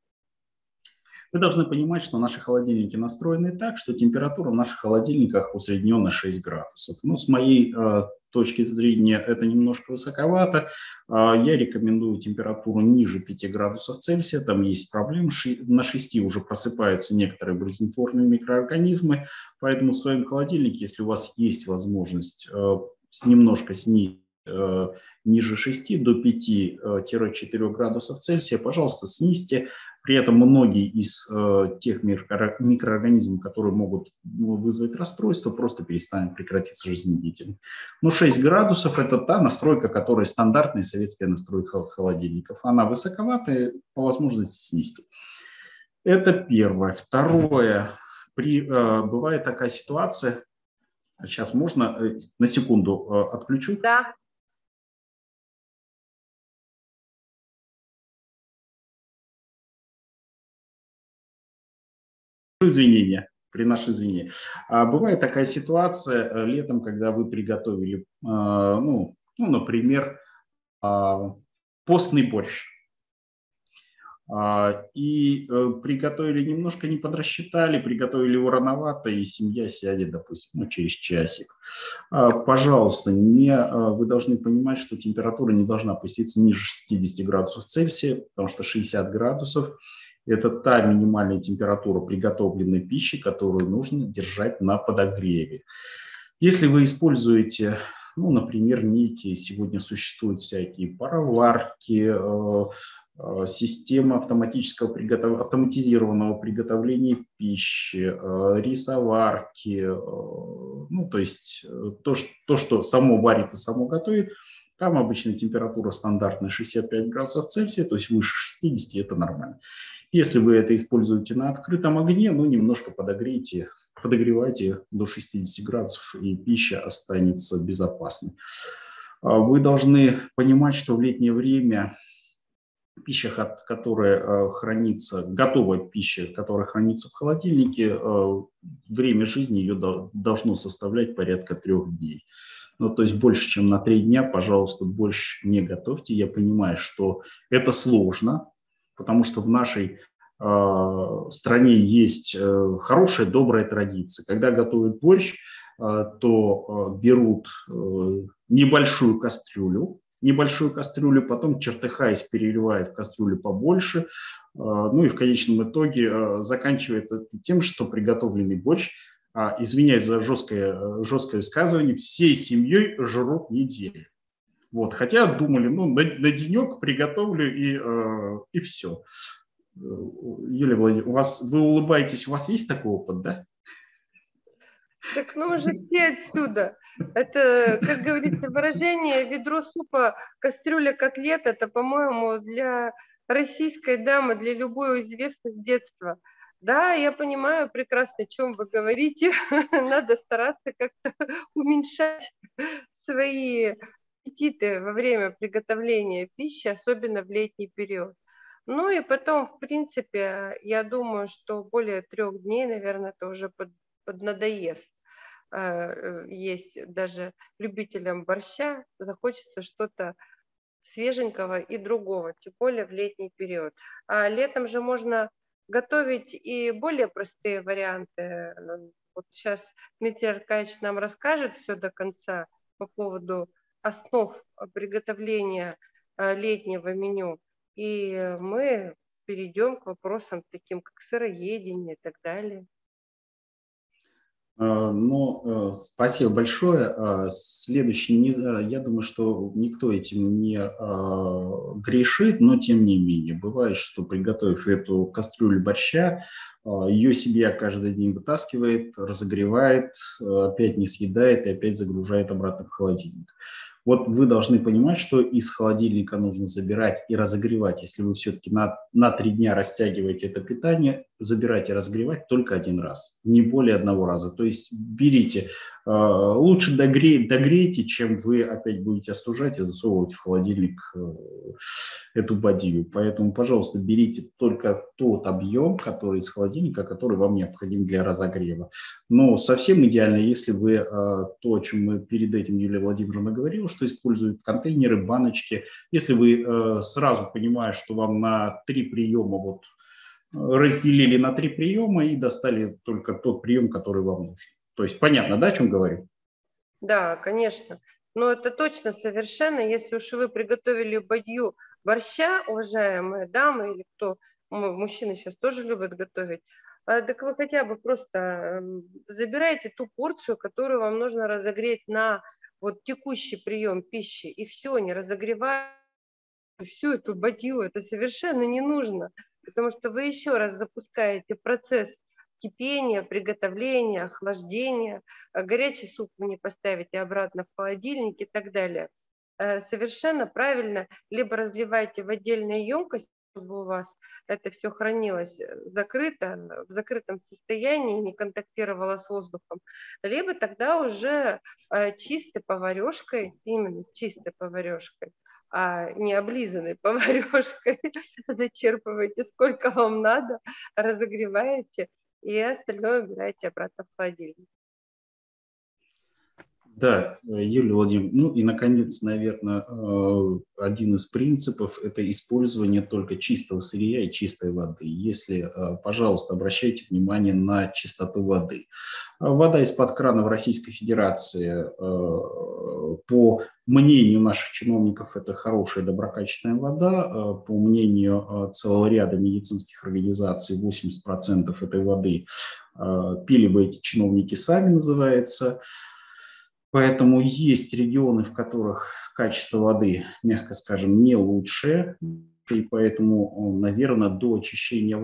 S2: Вы должны понимать, что наши холодильники настроены так, что температура в наших холодильниках усредненно 6 градусов. Но ну, с моей э, точки зрения это немножко высоковато. Э, я рекомендую температуру ниже 5 градусов Цельсия. Там есть проблемы. Ши, на 6 уже просыпаются некоторые болезнетворные микроорганизмы. Поэтому в своем холодильнике, если у вас есть возможность э, немножко снизить э, ниже 6 до 5-4 градусов Цельсия, пожалуйста, снизьте При этом многие из э, тех микроорганизмов, которые могут ну, вызвать расстройство, просто перестанут прекратиться жизнедеятельность. Но 6 градусов – это та настройка, которая стандартная советская настройка холодильников. Она высоковатая, по возможности снизить. Это первое. Второе. При, э, бывает такая ситуация, сейчас можно, э, на секунду э, отключу?
S1: Да.
S2: Извинения, приношу извинения. А бывает такая ситуация э, летом, когда вы приготовили, а, ну, ну например, а, постный борщ. А, и э, приготовили немножко не подрасчитали, приготовили его рановато, и семья сядет, допустим, ну, через часик. Пожалуйста, не, вы должны понимать, что температура не должна опуститься ниже 60 градусов Цельсия, потому что 60 градусов – это та минимальная температура приготовленной пищи, которую нужно держать на подогреве. Если вы используете, ну, например, некие, сегодня существуют всякие пароварки, э, э, система автоматического приготов... автоматизированного приготовления пищи, э, рисоварки, ну, то есть то, что, то, что само варит и само готовит, там обычно температура стандартная 65 градусов Цельсия, то есть выше 60 это нормально. Если вы это используете на открытом огне, ну, немножко подогрейте, подогревайте до 60 градусов, и пища останется безопасной. А вы должны понимать, что в летнее время пища, которая а, хранится, готовая пища, которая хранится в холодильнике, а, время жизни ее должно составлять порядка трех дней. Ну, то есть больше, чем на три дня, пожалуйста, больше не готовьте. Я понимаю, что это сложно, потому что в нашей э, стране есть э, хорошая, добрая традиция. Когда готовят борщ, э, то берут небольшую кастрюлю, небольшую кастрюлю, потом чертыхаясь переливает в кастрюлю побольше, ну и в конечном итоге заканчивает это тем, что приготовленный борщ, э, извиняюсь за жесткое, жесткое высказывание, всей семьей жрут неделю. Вот, хотя думали, ну, на, на денек приготовлю и, э, и все. Юлия Владимировна, у вас, вы улыбаетесь, у вас есть такой опыт, да?
S1: Так ну уже все отсюда. Это, как говорится, выражение ведро супа, кастрюля котлет, это, по-моему, для российской дамы, для любой известной с детства. Да, я понимаю прекрасно, о чем вы говорите. Надо стараться как-то уменьшать свои аппетиты во время приготовления пищи, особенно в летний период. Ну и потом, в принципе, я думаю, что более трех дней, наверное, это уже под, поднадоест. Э, есть даже любителям борща, захочется что-то свеженького и другого, тем более в летний период. А летом же можно готовить и более простые варианты. Вот сейчас Дмитрий Аркадьевич нам расскажет все до конца по поводу основ приготовления э, летнего меню, и мы перейдем к вопросам таким, как сыроедение и так далее.
S2: А, ну, э, спасибо большое. А, следующий, я думаю, что никто этим не а, грешит, но тем не менее. Бывает, что приготовив эту кастрюлю борща, ее семья каждый день вытаскивает, разогревает, опять не съедает и опять загружает обратно в холодильник. Вот вы должны понимать, что из холодильника нужно забирать и разогревать. Если вы все-таки на, на три дня растягиваете это питание, забирать и разогревать только один раз, не более одного раза. То есть берите Э, лучше догреть, догрейте, чем вы опять будете остужать и засовывать в холодильник э, эту бадью. Поэтому, пожалуйста, берите только тот объем, который из холодильника, который вам необходим для разогрева. Но совсем идеально, если вы э, то, о чем мы перед этим Юлия Владимировна говорила, что используют контейнеры, баночки. Если вы сразу понимаете, что вам на три приема вот разделили на три приема и достали только тот прием, который вам нужен. То есть понятно, да, о чем говорю?
S1: Да, конечно. Но это точно совершенно, если уж вы приготовили бадью борща, уважаемые дамы или кто, мужчины сейчас тоже любят готовить, а, так вы хотя бы просто эм, забираете ту порцию, которую вам нужно разогреть на вот текущий прием пищи, и все, не разогревайте всю эту бадью, это совершенно не нужно. Потому что вы еще раз запускаете процесс кипения, приготовления, охлаждения. А горячий суп вы не поставите обратно в холодильник и так далее. Э, совершенно правильно либо разливайте в отдельную емкость, чтобы у вас это все хранилось э, закрыто, в закрытом состоянии, не контактировало с воздухом, либо тогда уже э, чистой поварешкой, именно чистой поварешкой, а не облизанной поварешкой зачерпываете сколько вам надо, разогреваете и остальное убираете обратно в холодильник.
S2: Да, Юлия Владимировна, ну и, наконец, наверное, э, один из принципов – это использование только чистого сырья и чистой воды. Если, э, пожалуйста, обращайте внимание на чистоту воды. Вода из-под крана в Российской Федерации, э, по мнению наших чиновников, это хорошая доброкачественная вода. По мнению целого ряда медицинских организаций, 80% этой воды пили бы эти чиновники сами, называется – Поэтому есть регионы, в которых качество воды, мягко скажем, не лучшее. И поэтому, наверное, до очищения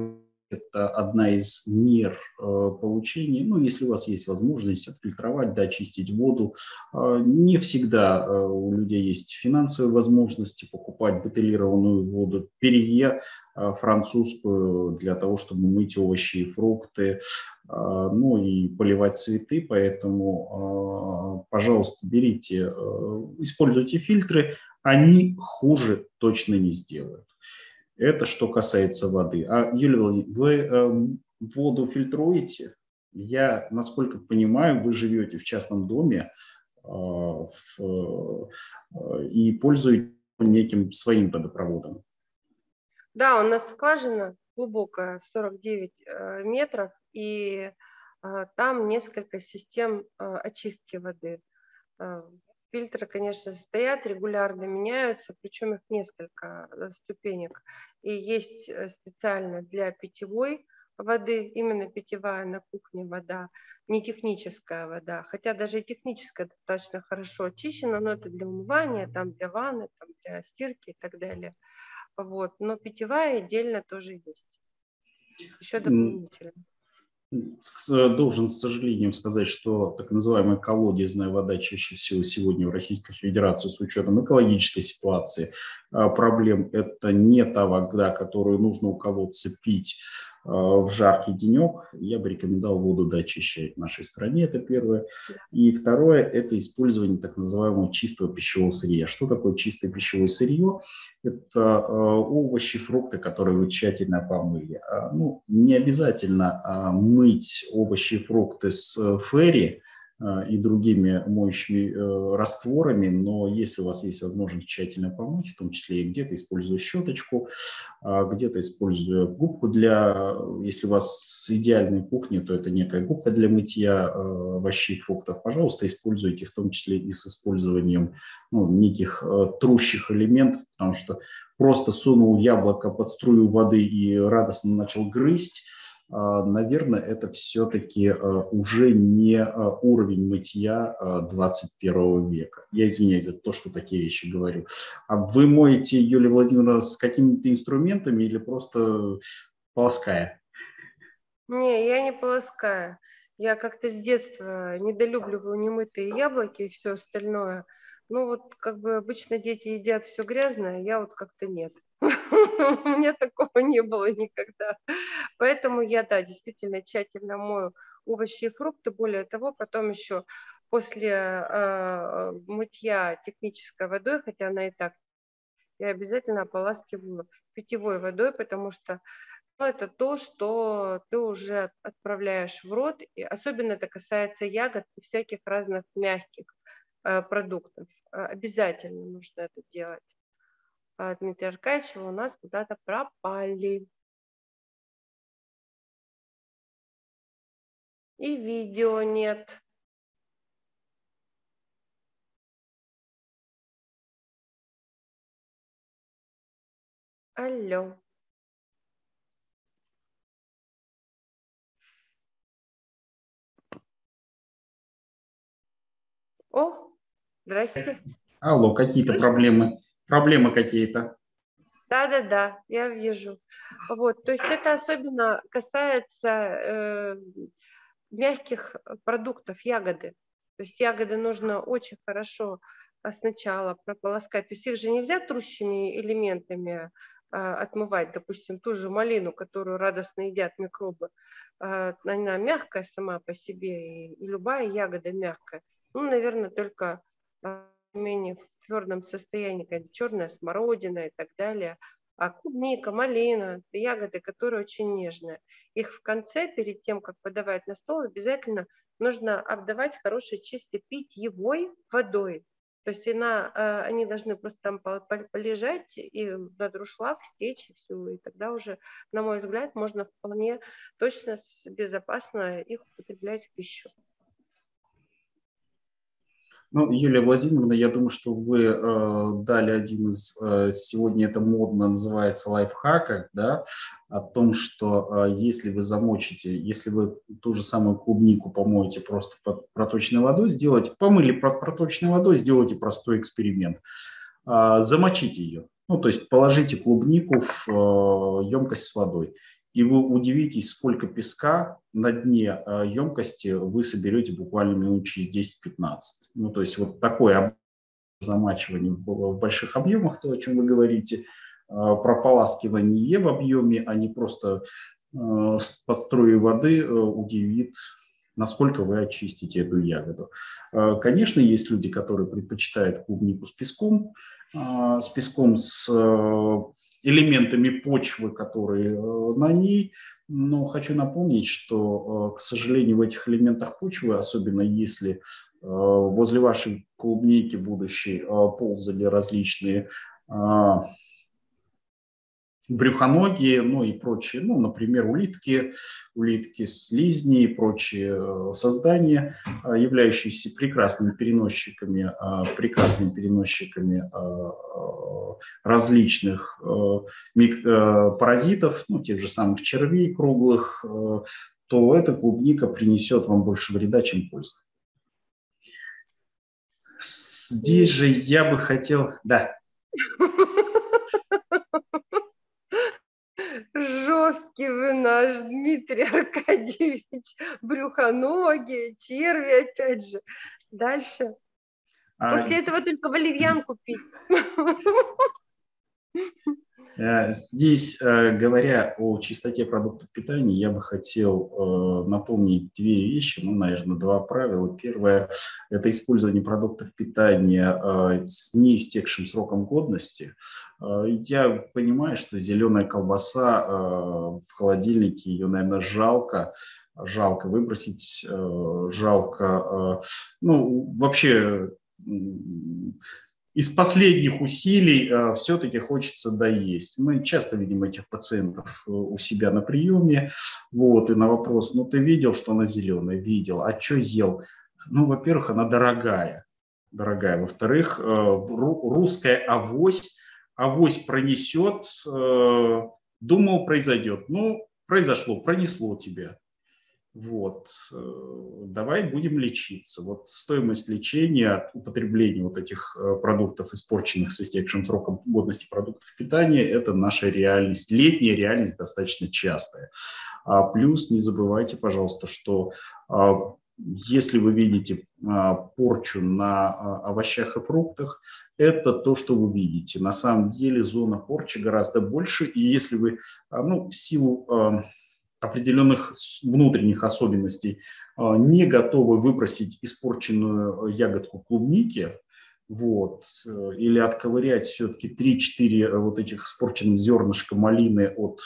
S2: это одна из мер э, получения. Ну, если у вас есть возможность отфильтровать, да, очистить воду. Э, не всегда э, у людей есть финансовые возможности покупать бутылированную воду, перье французскую для того, чтобы мыть овощи и фрукты, ну и поливать цветы. Поэтому, пожалуйста, берите, используйте фильтры. Они хуже точно не сделают. Это что касается воды. А, Юлия вы э, воду фильтруете? Я, насколько понимаю, вы живете в частном доме э, в, э, и пользуетесь неким своим водопроводом.
S1: Да, у нас скважина глубокая, 49 э, метров, и э, там несколько систем э, очистки воды. Фильтры, конечно, стоят, регулярно меняются, причем их несколько э, ступенек. И есть э, специально для питьевой воды, именно питьевая на кухне вода, не техническая вода, хотя даже и техническая достаточно хорошо очищена, но это для умывания, там для ванны, там для стирки и так далее. Вот. Но питьевая отдельно тоже есть. Еще дополнительно
S2: должен с сожалением сказать, что так называемая колодезная вода чаще всего сегодня в Российской Федерации с учетом экологической ситуации а, проблем это не та вода, которую нужно у кого-то пить Э, в жаркий денек, я бы рекомендовал воду доочищать в нашей стране, это первое. И второе – это использование так называемого чистого пищевого сырья. Что такое чистое пищевое сырье? Это э, овощи, фрукты, которые вы тщательно помыли. А, ну, не обязательно а, мыть овощи и фрукты с э, ферри, Э, и другими моющими э, растворами, но если у вас есть возможность тщательно помыть, в том числе и где-то используя щеточку, а где-то используя губку для, если у вас идеальная кухня, то это некая губка для мытья э, овощей фруктов, пожалуйста, используйте в том числе и с использованием ну, неких трущих элементов, потому что просто сунул яблоко под струю воды и радостно начал грызть, а, наверное, это все-таки а, уже не а, уровень мытья 21 века. Я извиняюсь за то, что такие вещи говорю. А вы моете, Юлия Владимировна, с какими-то инструментами или просто полоская?
S1: Не, я не полоская. Я как-то с детства недолюбливаю немытые яблоки и все остальное. Ну вот как бы обычно дети едят все грязное, я вот как-то нет. У меня такого не было никогда. Поэтому я, да, действительно тщательно мою овощи и фрукты. Более того, потом еще после э, мытья технической водой, хотя она и так, я обязательно ополаскиваю питьевой водой, потому что ну, это то, что ты уже отправляешь в рот, и особенно это касается ягод и всяких разных мягких э, продуктов. Обязательно нужно это делать. А, Дмитрия Аркадьевича у нас куда-то пропали. И видео нет. Алло. О, здрасте.
S2: Алло, какие-то проблемы проблемы какие-то?
S1: Да, да, да, я вижу. Вот, то есть это особенно касается э, мягких продуктов, ягоды. То есть ягоды нужно очень хорошо а, сначала прополоскать. То есть их же нельзя трущими элементами а, отмывать, допустим, ту же малину, которую радостно едят микробы. А, она мягкая сама по себе, и, и любая ягода мягкая. Ну, наверное, только а, менее в твердом состоянии, как черная смородина и так далее. А клубника, малина – ягоды, которые очень нежные. Их в конце, перед тем, как подавать на стол, обязательно нужно обдавать хорошей чистой питьевой водой. То есть она, э, они должны просто там полежать и на друшлаг стечь и все. И тогда уже, на мой взгляд, можно вполне точно, безопасно их употреблять в пищу.
S2: Ну, Юлия Владимировна, я думаю, что вы э, дали один из, э, сегодня это модно называется лайфхаков, да, о том, что э, если вы замочите, если вы ту же самую клубнику помоете просто под проточной водой, сделайте, помыли под проточной водой, сделайте простой эксперимент. Э, замочите ее, ну, то есть положите клубнику в э, емкость с водой и вы удивитесь, сколько песка на дне емкости вы соберете буквально минут через 10-15. Ну, то есть вот такое замачивание в больших объемах, то, о чем вы говорите, а, прополаскивание в объеме, а не просто а, под струей воды э, удивит насколько вы очистите эту ягоду. А, конечно, есть люди, которые предпочитают клубнику с песком, с песком с э, элементами почвы, которые э, на ней. Но хочу напомнить, что, э, к сожалению, в этих элементах почвы, особенно если э, возле вашей клубники будущей ползали различные брюхоногие, ну и прочие, ну, например, улитки, улитки, слизни и прочие э, создания, э, являющиеся прекрасными переносчиками, э, прекрасными переносчиками различных паразитов, ну, тех же самых червей круглых, то эта клубника принесет вам больше вреда, чем пользы. Здесь же я бы хотел... Да.
S1: жесткий вы наш Дмитрий Аркадьевич, брюхоногие, черви опять же. Дальше. А, После этого только валерьянку пить.
S2: Э, здесь, э, говоря о чистоте продуктов питания, я бы хотел э, напомнить две вещи, ну, наверное, два правила. Первое – это использование продуктов питания с неистекшим сроком годности. Я понимаю, что зеленая колбаса в холодильнике, ее, наверное, жалко, жалко выбросить, жалко, ну, вообще из последних усилий э, все-таки хочется доесть. Мы часто видим этих пациентов э, у себя на приеме, вот, и на вопрос, ну ты видел, что она зеленая? Видел. А что ел? Ну, во-первых, она дорогая, дорогая. Во-вторых, э, русская авось, авось пронесет, думал, произойдет. Ну, произошло, пронесло тебя. Вот. Э, давай будем лечиться. Вот стоимость лечения от употребления вот этих э, продуктов, испорченных с истекшим сроком годности продуктов питания, это наша реальность. Летняя реальность достаточно частая. А плюс не забывайте, пожалуйста, что а, если вы видите а, порчу на а, овощах и фруктах, это то, что вы видите. На самом деле зона порчи гораздо больше, и если вы ну, в силу определенных внутренних особенностей а, не готовы выбросить испорченную ягодку клубники, вот, э, или отковырять все-таки 3-4 э, вот этих испорченных зернышка малины от,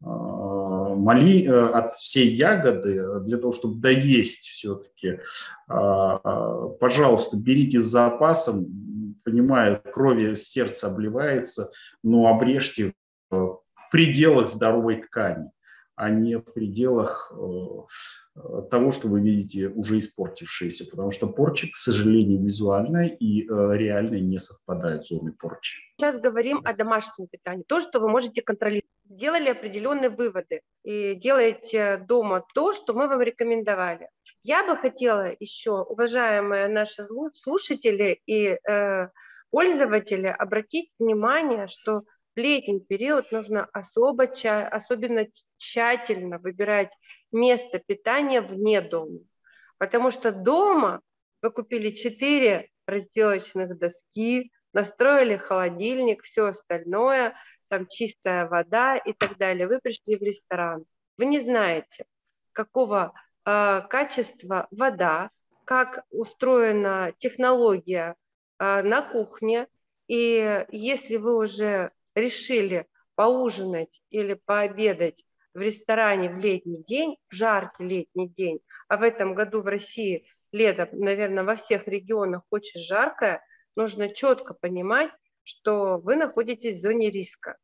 S2: а, мали, э, от всей ягоды, для того, чтобы доесть все-таки, а, пожалуйста, берите с запасом, понимаю, крови сердце обливается, но обрежьте в пределах здоровой ткани а не в пределах э, того, что вы видите уже испортившееся, потому что порча, к сожалению, визуальная и э, реально не совпадают зоны порчи.
S1: Сейчас говорим о домашнем питании, то, что вы можете контролировать. Сделали определенные выводы и делаете дома то, что мы вам рекомендовали. Я бы хотела еще, уважаемые наши слушатели и э, пользователи, обратить внимание, что в летний период нужно особо, особенно тщательно выбирать место питания вне дома. Потому что дома вы купили 4 разделочных доски, настроили холодильник, все остальное, там чистая вода и так далее. Вы пришли в ресторан, вы не знаете, какого э, качества вода, как устроена технология э, на кухне, и если вы уже решили поужинать или пообедать в ресторане в летний день, в жаркий летний день, а в этом году в России лето, наверное, во всех регионах очень жаркое, нужно четко понимать, что вы находитесь в зоне риска.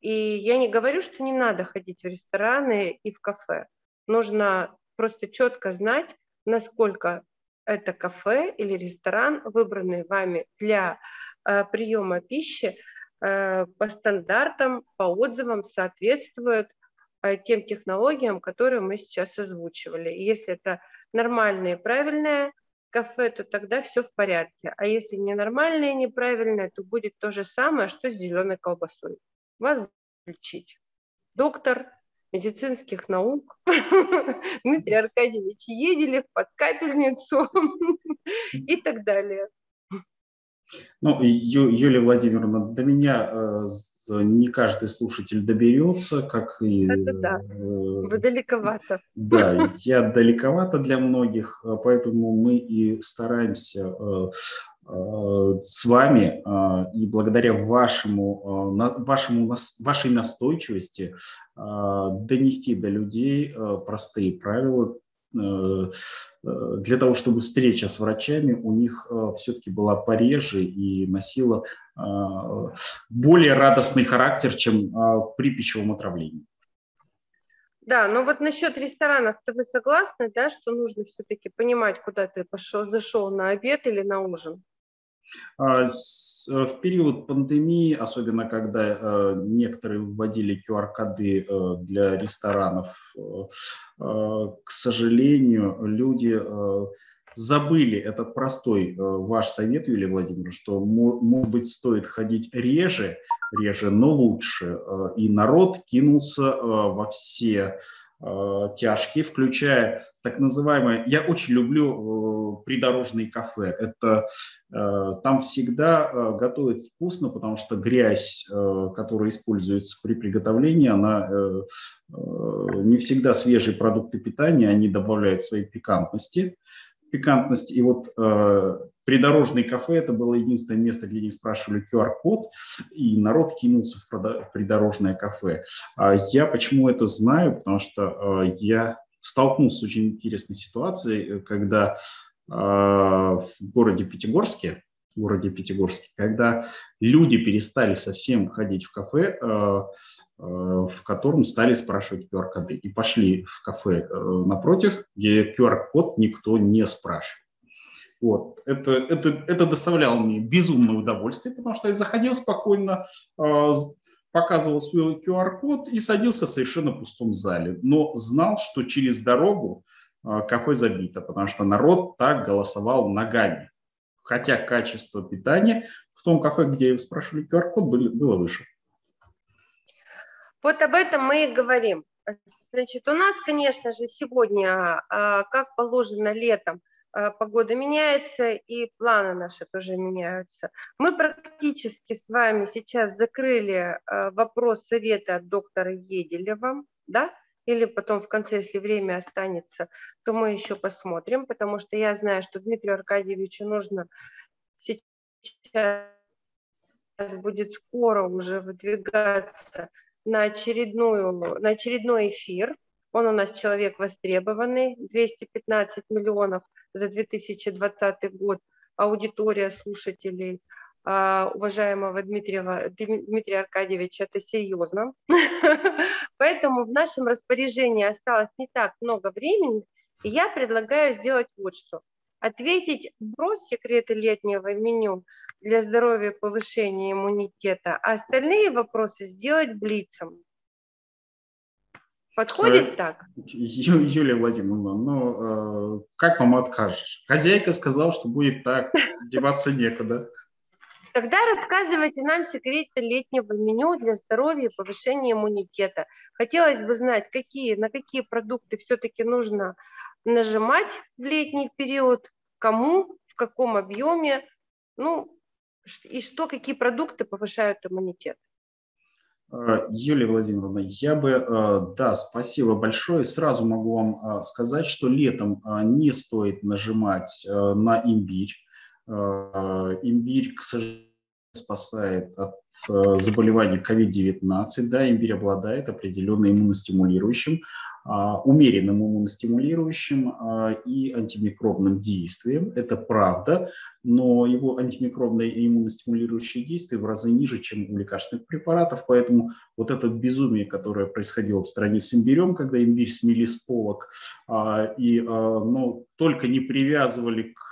S1: И я не говорю, что не надо ходить в рестораны и в кафе. Нужно просто четко знать, насколько это кафе или ресторан, выбранный вами для э, приема пищи, по стандартам, по отзывам соответствует э, тем технологиям, которые мы сейчас озвучивали. И если это нормальное и правильное кафе, то тогда все в порядке. А если ненормальное и неправильное, то будет то же самое, что с зеленой колбасой. Вас лечить. Доктор медицинских наук Дмитрий Аркадьевич Еделев под капельницу и так далее.
S2: Ну, Ю, Юлия Владимировна, до меня э, не каждый слушатель доберется, как и...
S1: Это да, э, вы далековато.
S2: Да, я далековато для многих, э, поэтому мы и стараемся э, э, с вами э, и благодаря вашему, вашему, вашей настойчивости донести до людей простые правила для того, чтобы встреча с врачами у них э, все-таки была пореже и носила более радостный характер, чем при пищевом отравлении.
S1: Да, но вот насчет ресторанов, то вы согласны, да, что нужно все-таки понимать, куда ты пошел, зашел на обед или на ужин?
S2: А, э, в период пандемии, особенно когда э, некоторые вводили QR-коды э, для ресторанов, к сожалению, люди забыли этот простой ваш совет, Юлия Владимировна, что, может быть, стоит ходить реже, реже, но лучше. И народ кинулся во все тяжкие, включая так называемое, я очень люблю придорожные кафе. Это э, там всегда готовят вкусно, потому что грязь, которая используется при приготовлении, она не всегда свежие продукты питания, они добавляют своей пикантности. Пикантность. И вот Придорожное кафе – это было единственное место, где не спрашивали QR-код, и народ кинулся в придорожное кафе. А я почему это знаю? Потому что я столкнулся с очень интересной ситуацией, когда в городе Пятигорске, в городе Пятигорске, когда люди перестали совсем ходить в кафе, а, в котором стали спрашивать QR-коды. И пошли в кафе э, напротив, где QR-код никто не спрашивает. Вот. Это, это, это доставляло мне безумное удовольствие, потому что я заходил спокойно, показывал свой QR-код и садился в совершенно пустом зале. Но знал, что через дорогу кафе забито, потому что народ так голосовал ногами. Хотя качество питания в том кафе, где спрашивали QR-код, было выше.
S1: Вот об этом мы и говорим. Значит, у нас, конечно же, сегодня, а, как положено летом, Э, погода меняется и планы наши тоже меняются. Мы практически с вами сейчас закрыли э, вопрос совета от доктора Еделева, да, или потом в конце, если время останется, то мы еще посмотрим, потому что я знаю, что Дмитрию Аркадьевичу нужно сейчас будет скоро уже выдвигаться на, очередную, на очередной эфир. Он у нас человек востребованный, 215 миллионов – за 2020 год аудитория слушателей уважаемого Дмитрия, Дмитрия Аркадьевича, это серьезно. Поэтому в нашем распоряжении осталось не так много времени, и я предлагаю сделать вот что. Ответить вопрос секреты летнего меню для здоровья и повышения иммунитета, а остальные вопросы сделать блицем. Подходит так?
S2: Ю, Юлия Владимировна, ну, э, как вам откажешь? Хозяйка сказала, что будет так, деваться некуда.
S1: Тогда рассказывайте нам секреты летнего меню для здоровья и повышения иммунитета. Хотелось бы знать, какие, на какие продукты все-таки нужно нажимать в летний период, кому, в каком объеме, ну, и что, какие продукты повышают иммунитет.
S2: Э, Юлия Владимировна, я бы, э, да, спасибо большое. Сразу могу вам э, сказать, что летом не стоит нажимать на имбирь. Имбирь, к сожалению, спасает от заболевания COVID-19. Да, имбирь обладает определенным иммуностимулирующим а, умеренным иммуностимулирующим а, и антимикробным действием. Это правда, но его антимикробное и иммуностимулирующее действие в разы ниже, чем у лекарственных препаратов, поэтому вот это безумие, которое происходило в стране с имбирем, когда имбирь смели с полок, а, и ну, только не привязывали к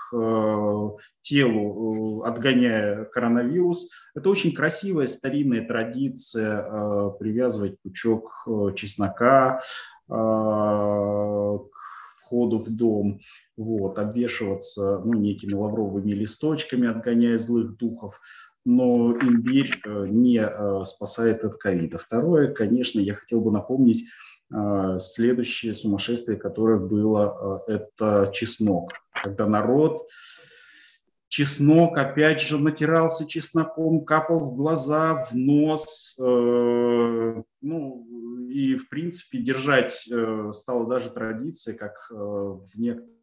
S2: телу, отгоняя коронавирус. Это очень красивая старинная традиция привязывать пучок чеснока, к входу в дом, вот, обвешиваться ну, некими лавровыми листочками, отгоняя злых духов, но имбирь э, не э, спасает от ковида. Второе, конечно, я хотел бы напомнить э, следующее сумасшествие, которое было, это чеснок, когда народ чеснок, опять же, натирался чесноком, капал в глаза, в нос, ну, и, в принципе, держать э, стало даже традицией, как э, в некоторых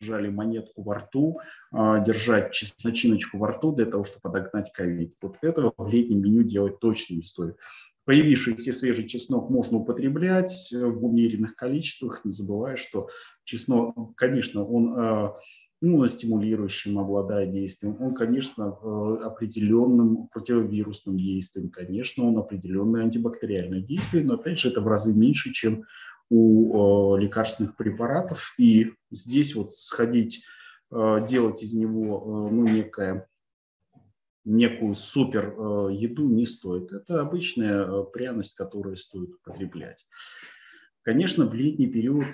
S2: держали монетку во рту, э, держать чесночиночку во рту для того, чтобы подогнать ковид. Вот этого в летнем меню делать точно не стоит. Появившийся свежий чеснок можно употреблять в умеренных количествах, не забывая, что чеснок, конечно, он иммуностимулирующим обладает действием, он, конечно, э, определенным противовирусным действием, конечно, он определенное антибактериальное действие, но, опять же, это в разы меньше, чем у э, лекарственных препаратов. И здесь вот сходить, э, делать из него ну, некое, некую супер еду не стоит. Это обычная пряность, которую стоит употреблять. Конечно, в летний период,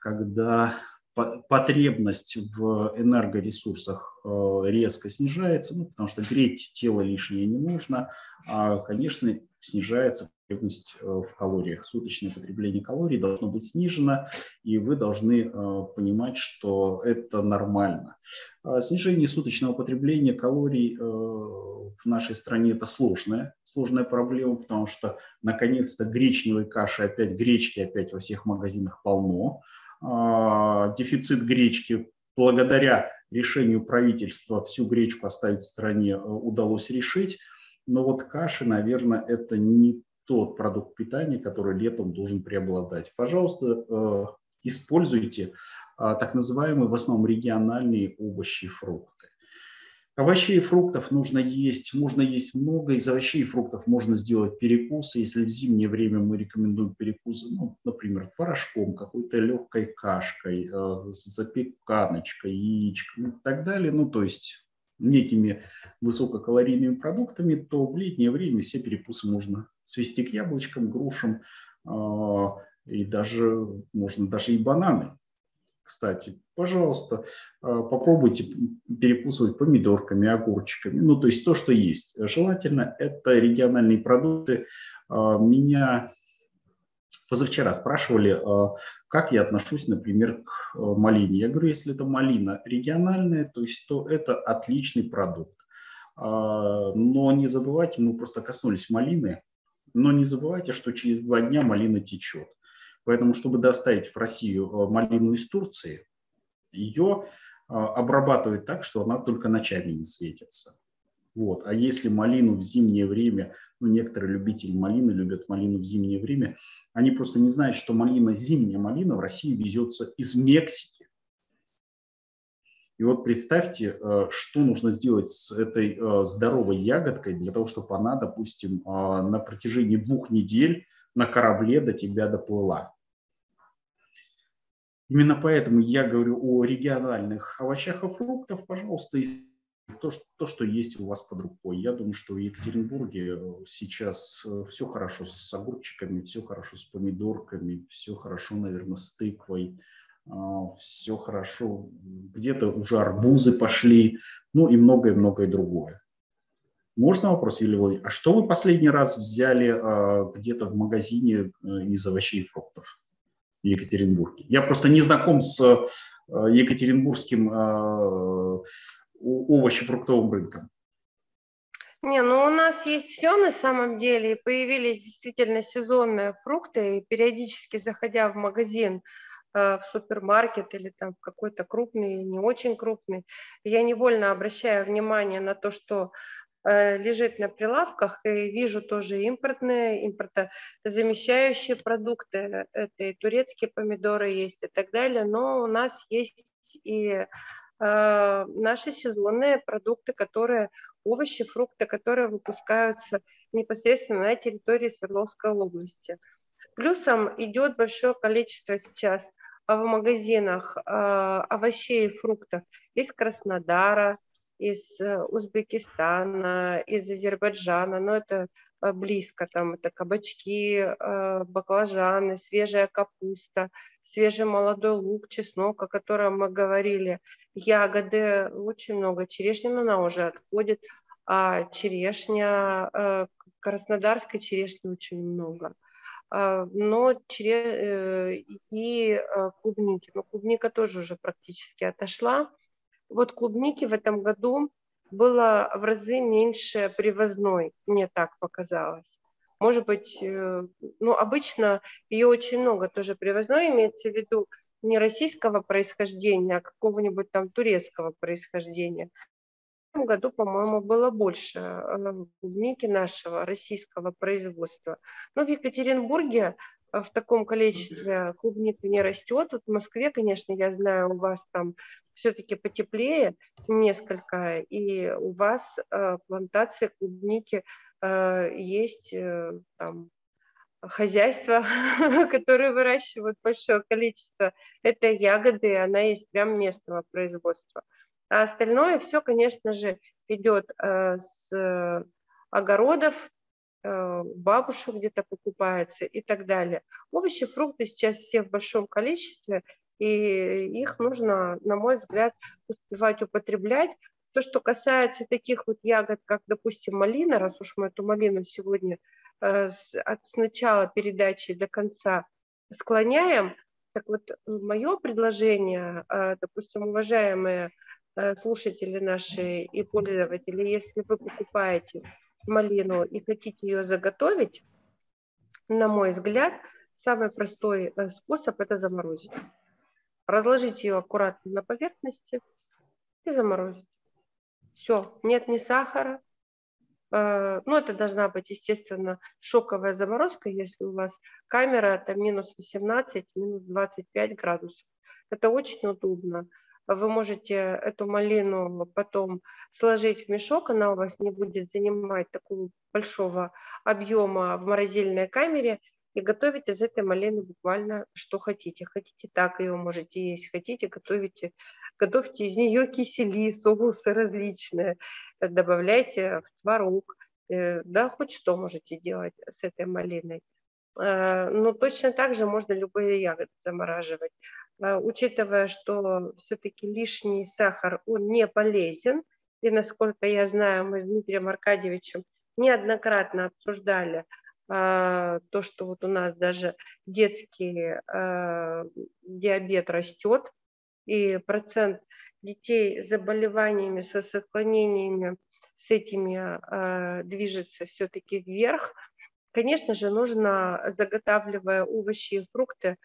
S2: когда потребность в энергоресурсах э, резко снижается, ну, потому что греть тело лишнее не нужно, а, конечно, снижается потребность э, в калориях. Суточное потребление калорий должно быть снижено, и вы должны э, понимать, что это нормально. А снижение суточного потребления калорий в нашей стране – это сложная, сложная проблема, потому что, наконец-то, гречневой каши опять, гречки опять во всех магазинах полно, а, дефицит гречки благодаря решению правительства всю гречку оставить в стране э, удалось решить. Но вот каши, наверное, это не тот продукт питания, который летом должен преобладать. Пожалуйста, э, используйте а, так называемые в основном региональные овощи и фрукты. Овощей и фруктов нужно есть, можно есть много. Из овощей и фруктов можно сделать перекусы. Если в зимнее время мы рекомендуем перекусы, ну, например, творожком, какой-то легкой кашкой, э, запеканочкой, яичком и так далее, ну, то есть некими высококалорийными продуктами, то в летнее время все перекусы можно свести к яблочкам, грушам, э, и даже можно даже и бананы кстати, пожалуйста, а, попробуйте перекусывать помидорками, огурчиками, ну, то есть то, что есть. Желательно это региональные продукты. А, меня позавчера спрашивали, а, как я отношусь, например, к малине. Я говорю, если это малина региональная, то есть то это отличный продукт. Но не забывайте, мы просто коснулись малины, но не забывайте, что через два дня малина течет. Поэтому, чтобы доставить в Россию э, малину из Турции, ее э, обрабатывают так, что она только ночами не светится. Вот. А если малину в зимнее время, ну, некоторые любители малины любят малину в зимнее время, они просто не знают, что малина, зимняя малина в России везется из Мексики. И вот представьте, э, что нужно сделать с этой здоровой ягодкой для того, чтобы она, допустим, на протяжении двух недель на корабле до тебя доплыла. Именно поэтому я говорю о региональных овощах и фруктах. Пожалуйста, то, что, то, что есть у вас под рукой. Я думаю, что в Екатеринбурге э, сейчас э, все хорошо с огурчиками, все хорошо с помидорками, все хорошо, наверное, с тыквой. все хорошо, где-то уже арбузы пошли, ну и многое-многое другое. Можно вопрос, Юлия Владимировна? А что вы последний раз взяли а, где-то в магазине э, из овощей и фруктов в Екатеринбурге? Я просто не знаком с а, екатеринбургским а, овощефруктовым рынком.
S1: Не, ну у нас есть все на самом деле, и появились действительно сезонные фрукты, и периодически заходя в магазин, э, в супермаркет или там в какой-то крупный, не очень крупный, я невольно обращаю внимание на то, что Э, лежит на прилавках, и вижу тоже импортные, импортозамещающие продукты, это и турецкие помидоры есть и так далее, но у нас есть и наши сезонные продукты, которые овощи, фрукты, которые выпускаются непосредственно на территории Свердловской области. Плюсом идет большое количество сейчас в магазинах э, овощей и фруктов из Краснодара, из э, Узбекистана, из Азербайджана, но это э, близко, там это кабачки, э, баклажаны, свежая капуста, свежий молодой лук, чеснок, о котором мы говорили, ягоды, очень много, черешни, но она уже отходит, а черешня, краснодарской черешни очень много а, но чере... и клубники. Но клубника тоже уже практически отошла. Вот клубники в этом году было в разы меньше привозной, мне так показалось. Может быть, э, ну, обычно ее очень много тоже привозной, имеется в виду не российского происхождения, а какого-нибудь там турецкого происхождения. В этом году, по-моему, было больше э, клубники нашего российского производства. Но в Екатеринбурге э, в таком количестве клубника не растет. Вот в Москве, конечно, я знаю, у вас там все-таки потеплее несколько, и у вас э, плантации клубники э, есть э, там, хозяйства, которые выращивают большое количество этой ягоды, она есть прям местного производства. А остальное все, конечно же, идет э, с огородов, э, бабушек где-то покупается и так далее. Овощи, фрукты сейчас все в большом количестве, и их нужно, на мой взгляд, успевать употреблять. То, что касается таких вот ягод, как, допустим, малина, раз уж мы эту малину сегодня от начала передачи до конца склоняем, так вот, мое предложение, э, допустим, уважаемые э, слушатели наши и пользователи, если вы покупаете малину и хотите ее заготовить, на мой взгляд, самый простой э, способ – это заморозить разложить ее аккуратно на поверхности и заморозить. Все, нет ни сахара. Э, ну, это должна быть, естественно, шоковая заморозка, если у вас камера там минус 18, минус 25 градусов. Это очень удобно. Вы можете эту малину потом сложить в мешок, она у вас не будет занимать такого большого объема в морозильной камере, и готовить из этой малины буквально что хотите. Хотите так ее можете есть, хотите готовите, готовьте из нее кисели, соусы различные, добавляйте в творог, э, да, хоть что можете делать с этой малиной. Э, но точно так же можно любые ягоды замораживать. Учитывая, что все-таки лишний сахар, он не полезен, и насколько я знаю, мы с Дмитрием Аркадьевичем неоднократно обсуждали – то, что вот у нас даже детский диабет растет, и процент детей с заболеваниями, со отклонениями с этими а, движется все-таки вверх, Конечно же, нужно, заготавливая овощи и фрукты,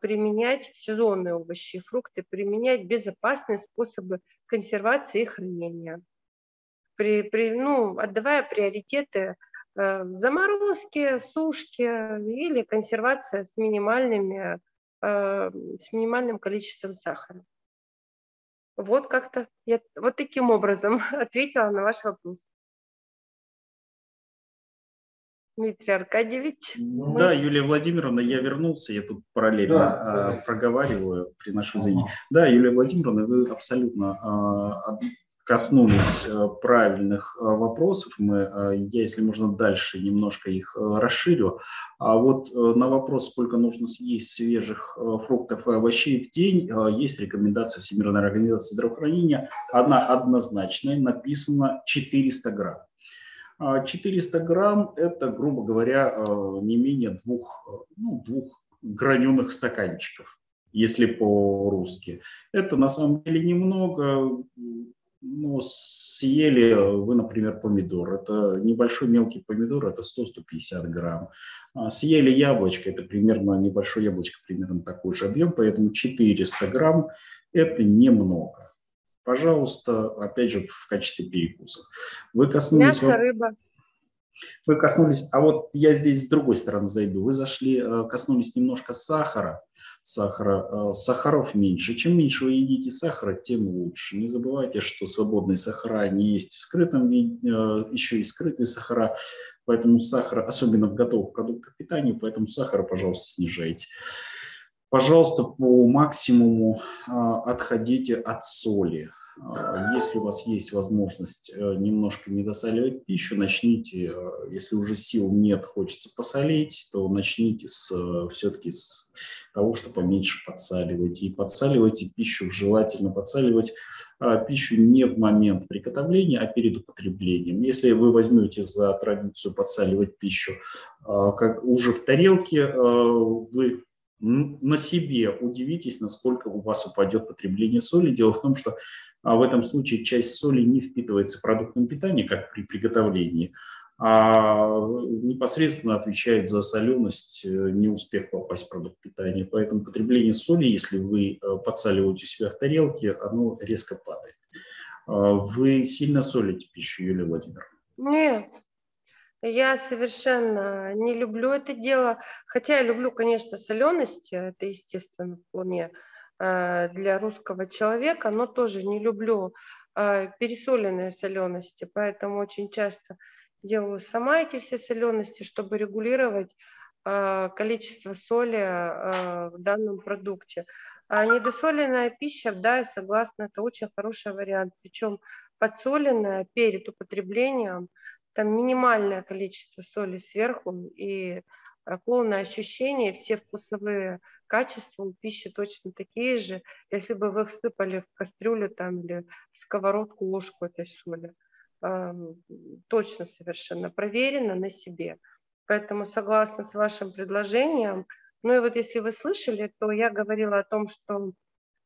S1: применять сезонные овощи и фрукты, применять безопасные способы консервации и хранения. При, при, ну, отдавая приоритеты Э, заморозки, сушки или консервация с, минимальными, э, с минимальным количеством сахара. Вот как-то я вот таким образом ответила на ваш вопрос. Дмитрий Аркадьевич.
S2: Мы... Да, Юлия Владимировна, я вернулся, я тут параллельно да, э, проговариваю, приношу извинения. Да, Юлия Владимировна, вы абсолютно коснулись э, правильных э, вопросов. Мы, э, я, если можно, дальше немножко их расширю. А вот на вопрос, сколько нужно съесть свежих фруктов и овощей в день, есть рекомендация Всемирной организации здравоохранения. Она однозначная, написано 400 грамм. 400 грамм – это, грубо говоря, не менее двух, ну, двух граненых стаканчиков, если по-русски. Это на самом деле немного, ну, съели вы, например, помидор. Это небольшой мелкий помидор, это 100-150 грамм. А съели яблочко, это примерно, небольшое яблочко, примерно такой же объем, поэтому 400 грамм – это немного. Пожалуйста, опять же, в качестве перекуса. Вы коснулись...
S1: Мясо, рыба.
S2: Вы коснулись, а вот я здесь с другой стороны зайду. Вы зашли, э, коснулись немножко сахара сахара. Э, сахаров меньше. Чем меньше вы едите сахара, тем лучше. Не забывайте, что свободные сахара не есть в скрытом виде, э, еще и скрытые сахара. Поэтому сахар, особенно в готовых продуктах питания, поэтому сахара, пожалуйста, снижайте. Пожалуйста, по максимуму э, отходите от соли. А, если у вас есть возможность э, немножко недосаливать пищу, начните, э, если уже сил нет, хочется посолить, то начните с, э, все-таки с того, что поменьше подсаливайте. И подсаливайте пищу, желательно подсаливать а, пищу не в момент приготовления, а перед употреблением. Если вы возьмете за традицию подсаливать пищу а, как уже в тарелке, вы на себе удивитесь, насколько у вас упадет потребление соли. Дело в том, что в этом случае часть соли не впитывается продуктом питания, как при приготовлении, а непосредственно отвечает за соленость, э, не успев попасть в продукт питания. Поэтому потребление соли, если вы э, подсаливаете себя в тарелке, оно резко падает. А вы сильно солите пищу, Юлия Владимировна?
S1: Нет, я совершенно не люблю это дело, хотя я люблю, конечно, соленость, это естественно вполне Э, для русского человека, но тоже не люблю э, пересоленные солености, поэтому очень часто делаю сама эти все солености, чтобы регулировать э, количество соли в данном продукте. А недосоленная пища, да, я согласна, это очень хороший вариант. Причем подсоленная перед употреблением, там минимальное количество соли сверху и полное ощущение, все вкусовые качества у пищи точно такие же, если бы вы всыпали в кастрюлю там или в сковородку ложку этой соли. Точно совершенно проверено на себе. Поэтому согласна с вашим предложением. Ну и вот если вы слышали, то я говорила о том, что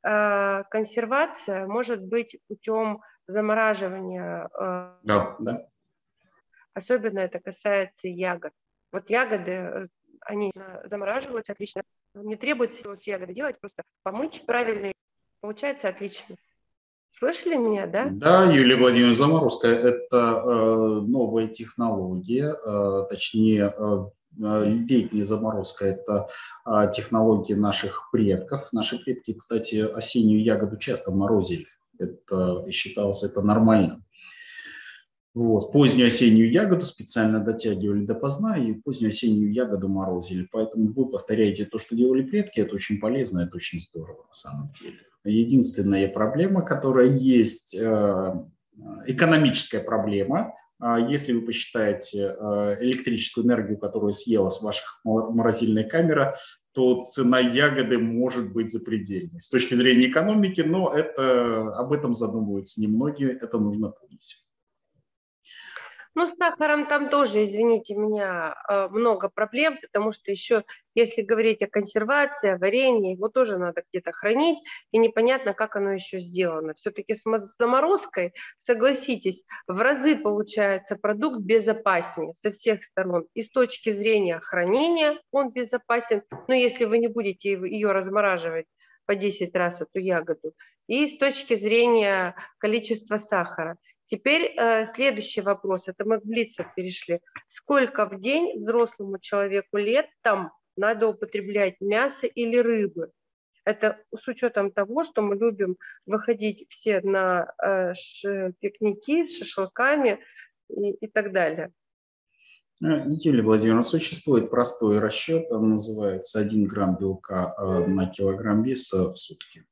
S1: э, консервация может быть путем замораживания. Э, да, да. Особенно это касается ягод. Вот ягоды, э, они замораживаются отлично не требуется ягоды делать, просто помыть правильно. Получается отлично. Слышали меня, да?
S2: Да, Юлия Владимировна, заморозка – это э, новая технология, э, точнее, э, э, летняя заморозка – это э, технология наших предков. Наши предки, кстати, осеннюю ягоду часто морозили. Это считалось это нормально. Вот. Позднюю осеннюю ягоду специально дотягивали до поздна и позднюю осеннюю ягоду морозили. Поэтому вы повторяете то, что делали предки, это очень полезно, это очень здорово на самом деле. Единственная проблема, которая есть, э, экономическая проблема, а если вы посчитаете э, электрическую энергию, которую съела с ваших морозильной камеры, то цена ягоды может быть запредельной. С точки зрения экономики, но это, об этом задумываются немногие, это нужно помнить.
S1: Ну, с сахаром там тоже, извините меня, э, много проблем, потому что еще, если говорить о консервации, о варенье, его тоже надо где-то хранить, и непонятно, как оно еще сделано. Все-таки с заморозкой, согласитесь, в разы получается продукт безопаснее со всех сторон. И с точки зрения хранения он безопасен, но если вы не будете ее размораживать по 10 раз эту ягоду, и с точки зрения количества сахара. Теперь э, следующий вопрос, это мы к Блицу перешли. Сколько в день взрослому человеку лет там надо употреблять мясо или рыбы? Это с учетом того, что мы любим выходить все на э, ш, пикники с шашлыками и, и так далее.
S2: Э, Юлия Владимировна, существует простой расчет, он называется 1 грамм белка на килограмм веса в сутки.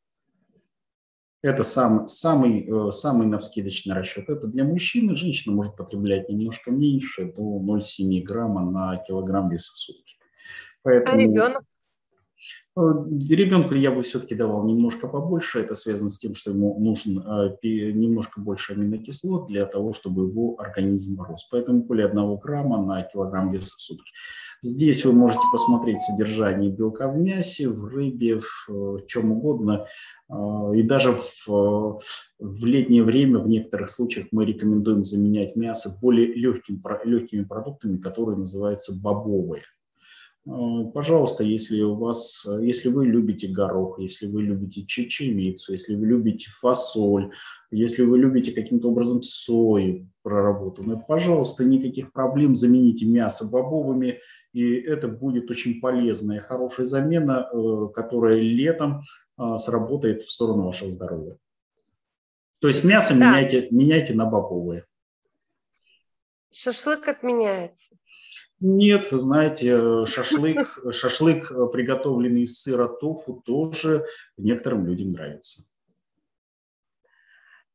S2: Это сам, самый, э, самый навскидочный расчет. Это для мужчины. Женщина может потреблять немножко меньше, до 0,7 грамма на килограмм веса в сутки.
S1: Поэтому... А ребенок?
S2: Э, ребенку я бы все-таки давал немножко побольше. Это связано с тем, что ему нужен э, немножко больше аминокислот для того, чтобы его организм рос. Поэтому более 1 грамма на килограмм веса в сутки. Здесь вы можете посмотреть содержание белка в мясе, в рыбе, в, в чем угодно. Э, и даже в, в летнее время в некоторых случаях мы рекомендуем заменять мясо более легким, легкими продуктами, которые называются бобовые. Э, пожалуйста, если у вас, если вы любите горох, если вы любите чечевицу, если вы любите фасоль, если вы любите каким-то образом сою проработанную, пожалуйста, никаких проблем, замените мясо бобовыми, и это будет очень полезная, хорошая замена, э, которая летом э, сработает в сторону вашего здоровья. То есть мясо да. меняйте, меняйте на бобовое.
S1: Шашлык отменяется.
S2: Нет, вы знаете, шашлык, шашлык, э, приготовленный из сыра тофу, тоже некоторым людям нравится.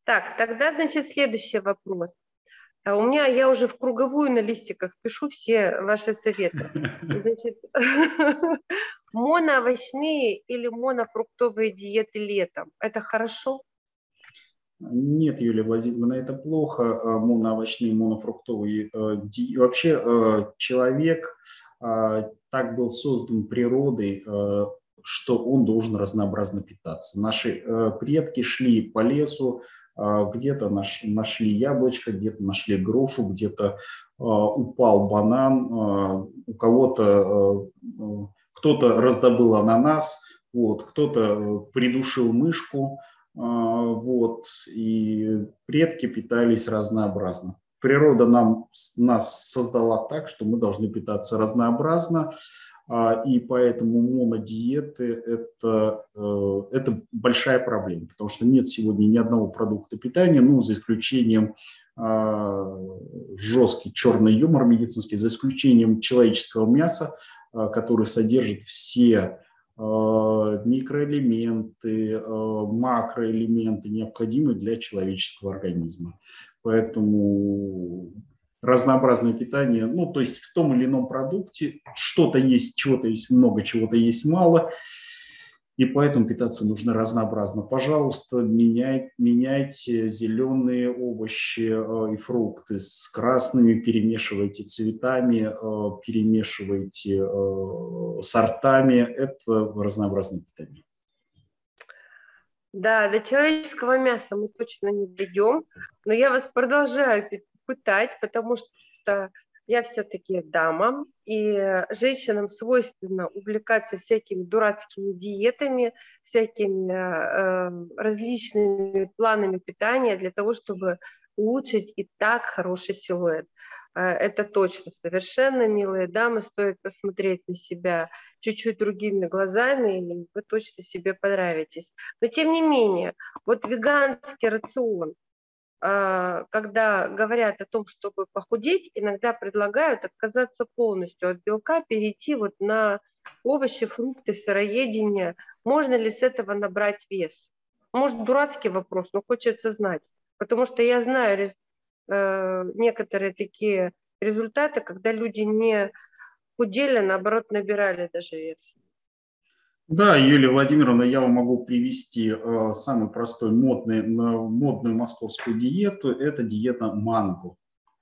S1: Так, тогда, значит, следующий вопрос. А у меня, я уже в круговую на листиках пишу все ваши советы. Значит, моноовощные или монофруктовые диеты летом, это хорошо?
S2: Нет, Юлия Владимировна, это плохо, э, моноовощные, монофруктовые. Э, вообще э, человек так был создан природой, что он должен разнообразно питаться. Наши предки шли по лесу, где-то нашли яблочко, где-то нашли грушу, где-то упал банан, у кого-то кто-то раздобыл ананас, вот, кто-то придушил мышку, вот, и предки питались разнообразно. Природа нам, нас создала так, что мы должны питаться разнообразно, а, и поэтому монодиеты это, э, это большая проблема, потому что нет сегодня ни одного продукта питания, ну, за исключением а, жесткий черный юмор медицинский, за исключением человеческого мяса, который содержит все микроэлементы, э, макроэлементы, необходимые для человеческого организма. Поэтому разнообразное питание, ну, то есть в том или ином продукте что-то есть, чего-то есть много, чего-то есть мало – и поэтому питаться нужно разнообразно. Пожалуйста, меняй, меняйте зеленые овощи э, и фрукты с красными, перемешивайте цветами, э, перемешивайте э, сортами. Это разнообразное питание.
S1: Да, до человеческого мяса мы точно не дойдем, но я вас продолжаю пытать, потому что я все-таки дама, и женщинам свойственно увлекаться всякими дурацкими диетами, всякими э, различными планами питания для того, чтобы улучшить и так хороший силуэт. Э, это точно совершенно, милые дамы, стоит посмотреть на себя чуть-чуть другими глазами, и вы точно себе понравитесь. Но тем не менее, вот веганский рацион, когда говорят о том, чтобы похудеть, иногда предлагают отказаться полностью от белка, перейти вот на овощи, фрукты, сыроедение. Можно ли с этого набрать вес? Может, дурацкий вопрос, но хочется знать. Потому что я знаю э, некоторые такие результаты, когда люди не худели, а наоборот, набирали даже вес.
S2: Да, Юлия Владимировна, я вам могу привести э, самый простой модный, модную московскую диету. Это диета манго.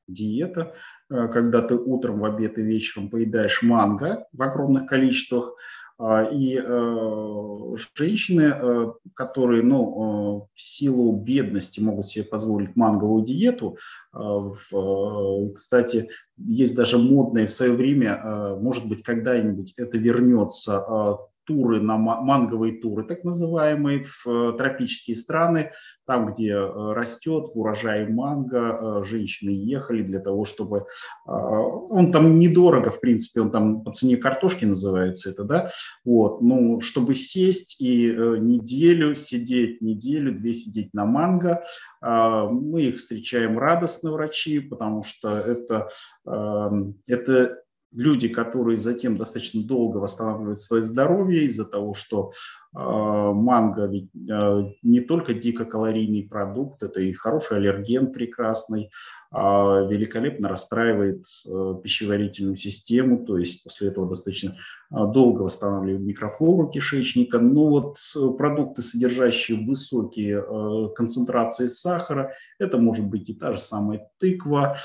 S2: Диета, э, когда ты утром, в обед и вечером поедаешь манго в огромных количествах. Э, и э, женщины, э, которые ну, э, в силу бедности могут себе позволить манговую диету, э, в, э, кстати, есть даже модные в свое время, э, может быть, когда-нибудь это вернется, э, туры, на манговые туры, так называемые, в э, тропические страны, там, где э, растет в урожае манго, э, женщины ехали для того, чтобы... Он там недорого, в принципе, он там по цене картошки называется это, да, вот, ну, чтобы сесть и неделю сидеть, неделю, две сидеть на манго, мы их встречаем радостно, врачи, потому что это, это люди, которые затем достаточно долго восстанавливают свое здоровье из-за того, что э, манго ведь э, не только дикокалорийный продукт, это и хороший аллерген прекрасный, э, великолепно расстраивает э, пищеварительную систему, то есть после этого достаточно долго восстанавливает микрофлору кишечника. Но вот э, продукты, содержащие высокие э, концентрации сахара, это может быть и та же самая тыква,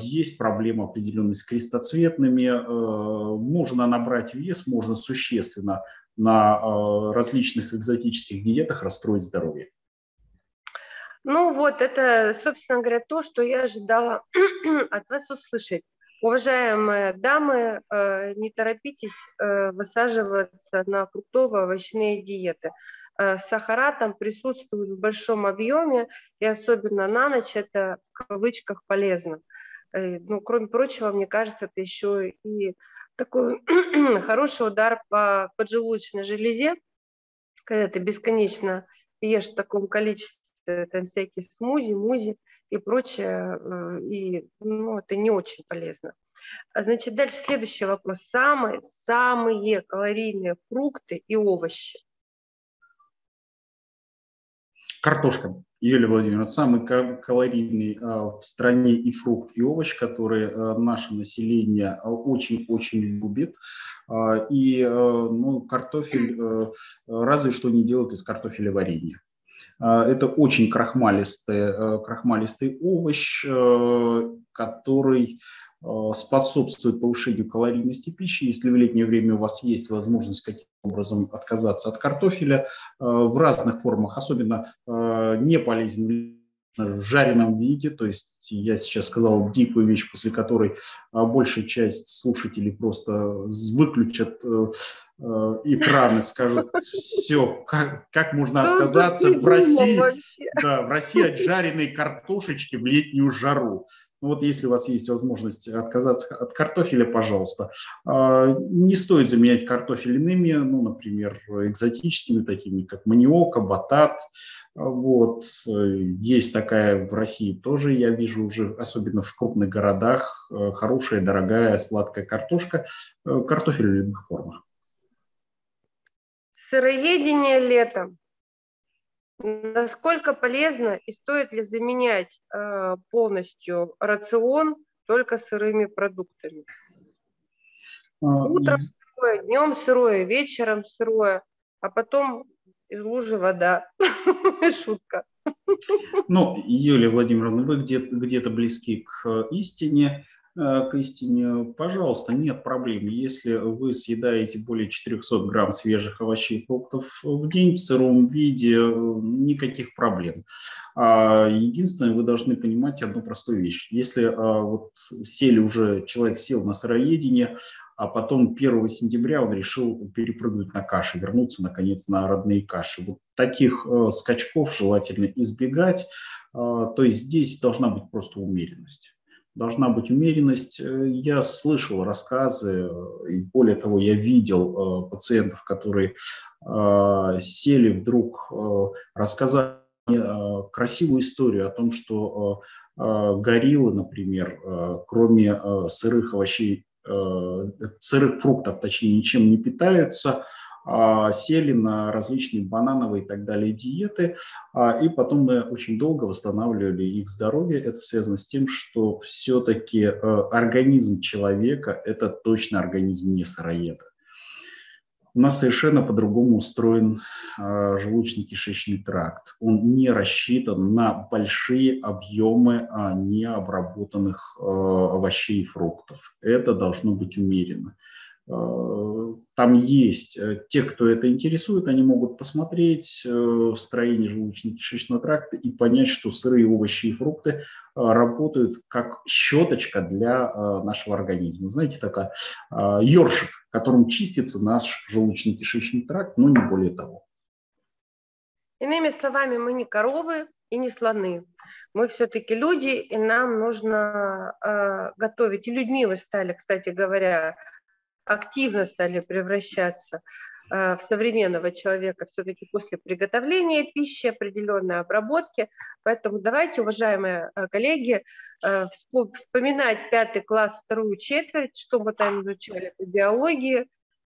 S2: есть проблема определенной с крестоцветными. Э, можно набрать вес, можно существенно на э, различных экзотических диетах расстроить здоровье.
S1: Ну вот, это, собственно говоря, то, что я ожидала от вас услышать. Уважаемые дамы, э, не торопитесь высаживаться на фруктово-овощные диеты. Э, сахара там присутствуют в большом объеме, и особенно на ночь это в кавычках полезно. Э, ну, кроме прочего, мне кажется, это еще и такой хороший удар по поджелудочной железе, когда ты бесконечно ешь в таком количестве там всякие смузи, музи и прочее, э, и ну, это не очень полезно. А, значит, дальше следующий вопрос. Самые, самые калорийные фрукты и овощи –
S2: Картошка. Юлия Владимировна, самый калорийный а, в стране и фрукт, и овощ, который а, наше население очень-очень любит. А, и ну, картофель разве что не делают из картофеля варенье. Это очень крахмалистый, крахмалистый овощ, который Э, способствует повышению калорийности пищи. Если в летнее время у вас есть возможность каким-то образом отказаться от картофеля э, в разных формах, особенно э, не полезен в жареном виде, то есть я сейчас сказал дикую вещь, после которой большая часть слушателей просто выключат экраны, скажут, все, как, как можно отказаться в России, да, в России от жареной картошечки в летнюю жару. Ну вот если у вас есть возможность отказаться от картофеля, пожалуйста. А, не стоит заменять картофель иными, ну, например, экзотическими, такими как маниока, батат. А, вот. Есть такая в России тоже, я вижу уже, особенно в крупных городах, э, хорошая, дорогая, сладкая картошка. Э, картофель в любых формах.
S1: Сыроедение летом. Насколько полезно и стоит ли заменять э, полностью рацион только сырыми продуктами? А, Утром сырое, днем сырое, вечером сырое, а потом из лужи вода. Шутка.
S2: Ну, Юлия Владимировна, вы где-то где близки к истине. Э, к пожалуйста, нет проблем. Если вы съедаете более 400 грамм свежих овощей и фруктов в день в сыром виде, э, никаких проблем. А, единственное, вы должны понимать одну простую вещь. Если а, вот сели уже, человек сел на сыроедение, а потом 1 сентября он решил перепрыгнуть на каши, вернуться, наконец, на родные каши. Вот таких э, скачков желательно избегать. То есть здесь должна быть просто умеренность должна быть умеренность. Э, я слышал рассказы, э, и более того, я видел э, пациентов, которые сели вдруг рассказать красивую историю о том, что гориллы, например, кроме сырых овощей, сырых фруктов, точнее, ничем не питаются – сели на различные банановые и так далее диеты, а, и потом мы очень долго восстанавливали их здоровье. Это связано с тем, что все-таки э, организм человека – это точно организм не сыроеда. У нас совершенно по-другому устроен э, желудочно-кишечный тракт. Он не рассчитан на большие объемы необработанных э, овощей и фруктов. Это должно быть умеренно. Э, там есть э, те, кто это интересует, они могут посмотреть э, строение желудочно-кишечного тракта и понять, что сырые овощи и фрукты работают как щеточка для нашего организма. Знаете, такая ёршик, которым чистится наш желудочно-кишечный тракт, но не более того.
S1: Иными словами, мы не коровы и не слоны. Мы все-таки люди, и нам нужно э, готовить. И людьми вы стали, кстати говоря, активно стали превращаться э, в современного человека все-таки после приготовления пищи, определенной обработки. Поэтому давайте, уважаемые э, коллеги, э, вспоминать пятый класс, вторую четверть, что мы там изучали по биологии,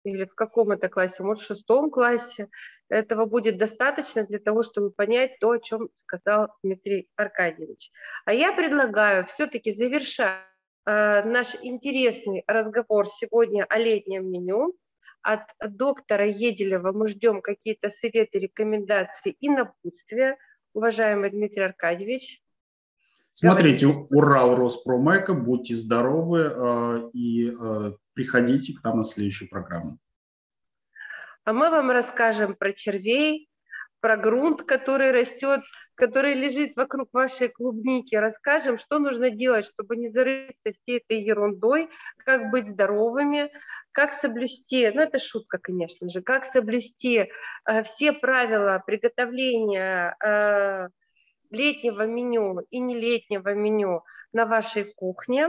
S1: или в каком это классе, может, в шестом классе. Этого будет достаточно для того, чтобы понять то, о чем сказал Дмитрий Аркадьевич. А я предлагаю все-таки завершать наш интересный разговор сегодня о летнем меню. От доктора Еделева мы ждем какие-то советы, рекомендации и напутствия. Уважаемый Дмитрий Аркадьевич.
S2: Смотрите, Урал Роспромека, будьте здоровы э, и э, приходите к нам на следующую программу.
S1: А мы вам расскажем про червей, про грунт, который растет, который лежит вокруг вашей клубники. Расскажем, что нужно делать, чтобы не зарыться всей этой ерундой, как быть здоровыми, как соблюсти, ну это шутка, конечно же, как соблюсти э, все правила приготовления э, летнего меню и не летнего меню на вашей кухне.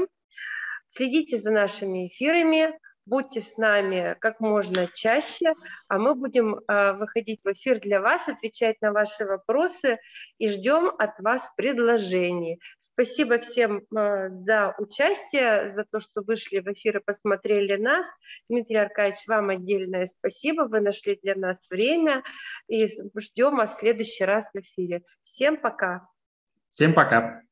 S1: Следите за нашими эфирами, будьте с нами как можно чаще, а мы будем э, выходить в эфир для вас, отвечать на ваши вопросы и ждем от вас предложений. Спасибо всем э, за участие, за то, что вышли в эфир и посмотрели нас. Дмитрий Аркадьевич, вам отдельное спасибо. Вы нашли для нас время и ждем вас в следующий раз в эфире. Всем пока.
S2: Всем пока.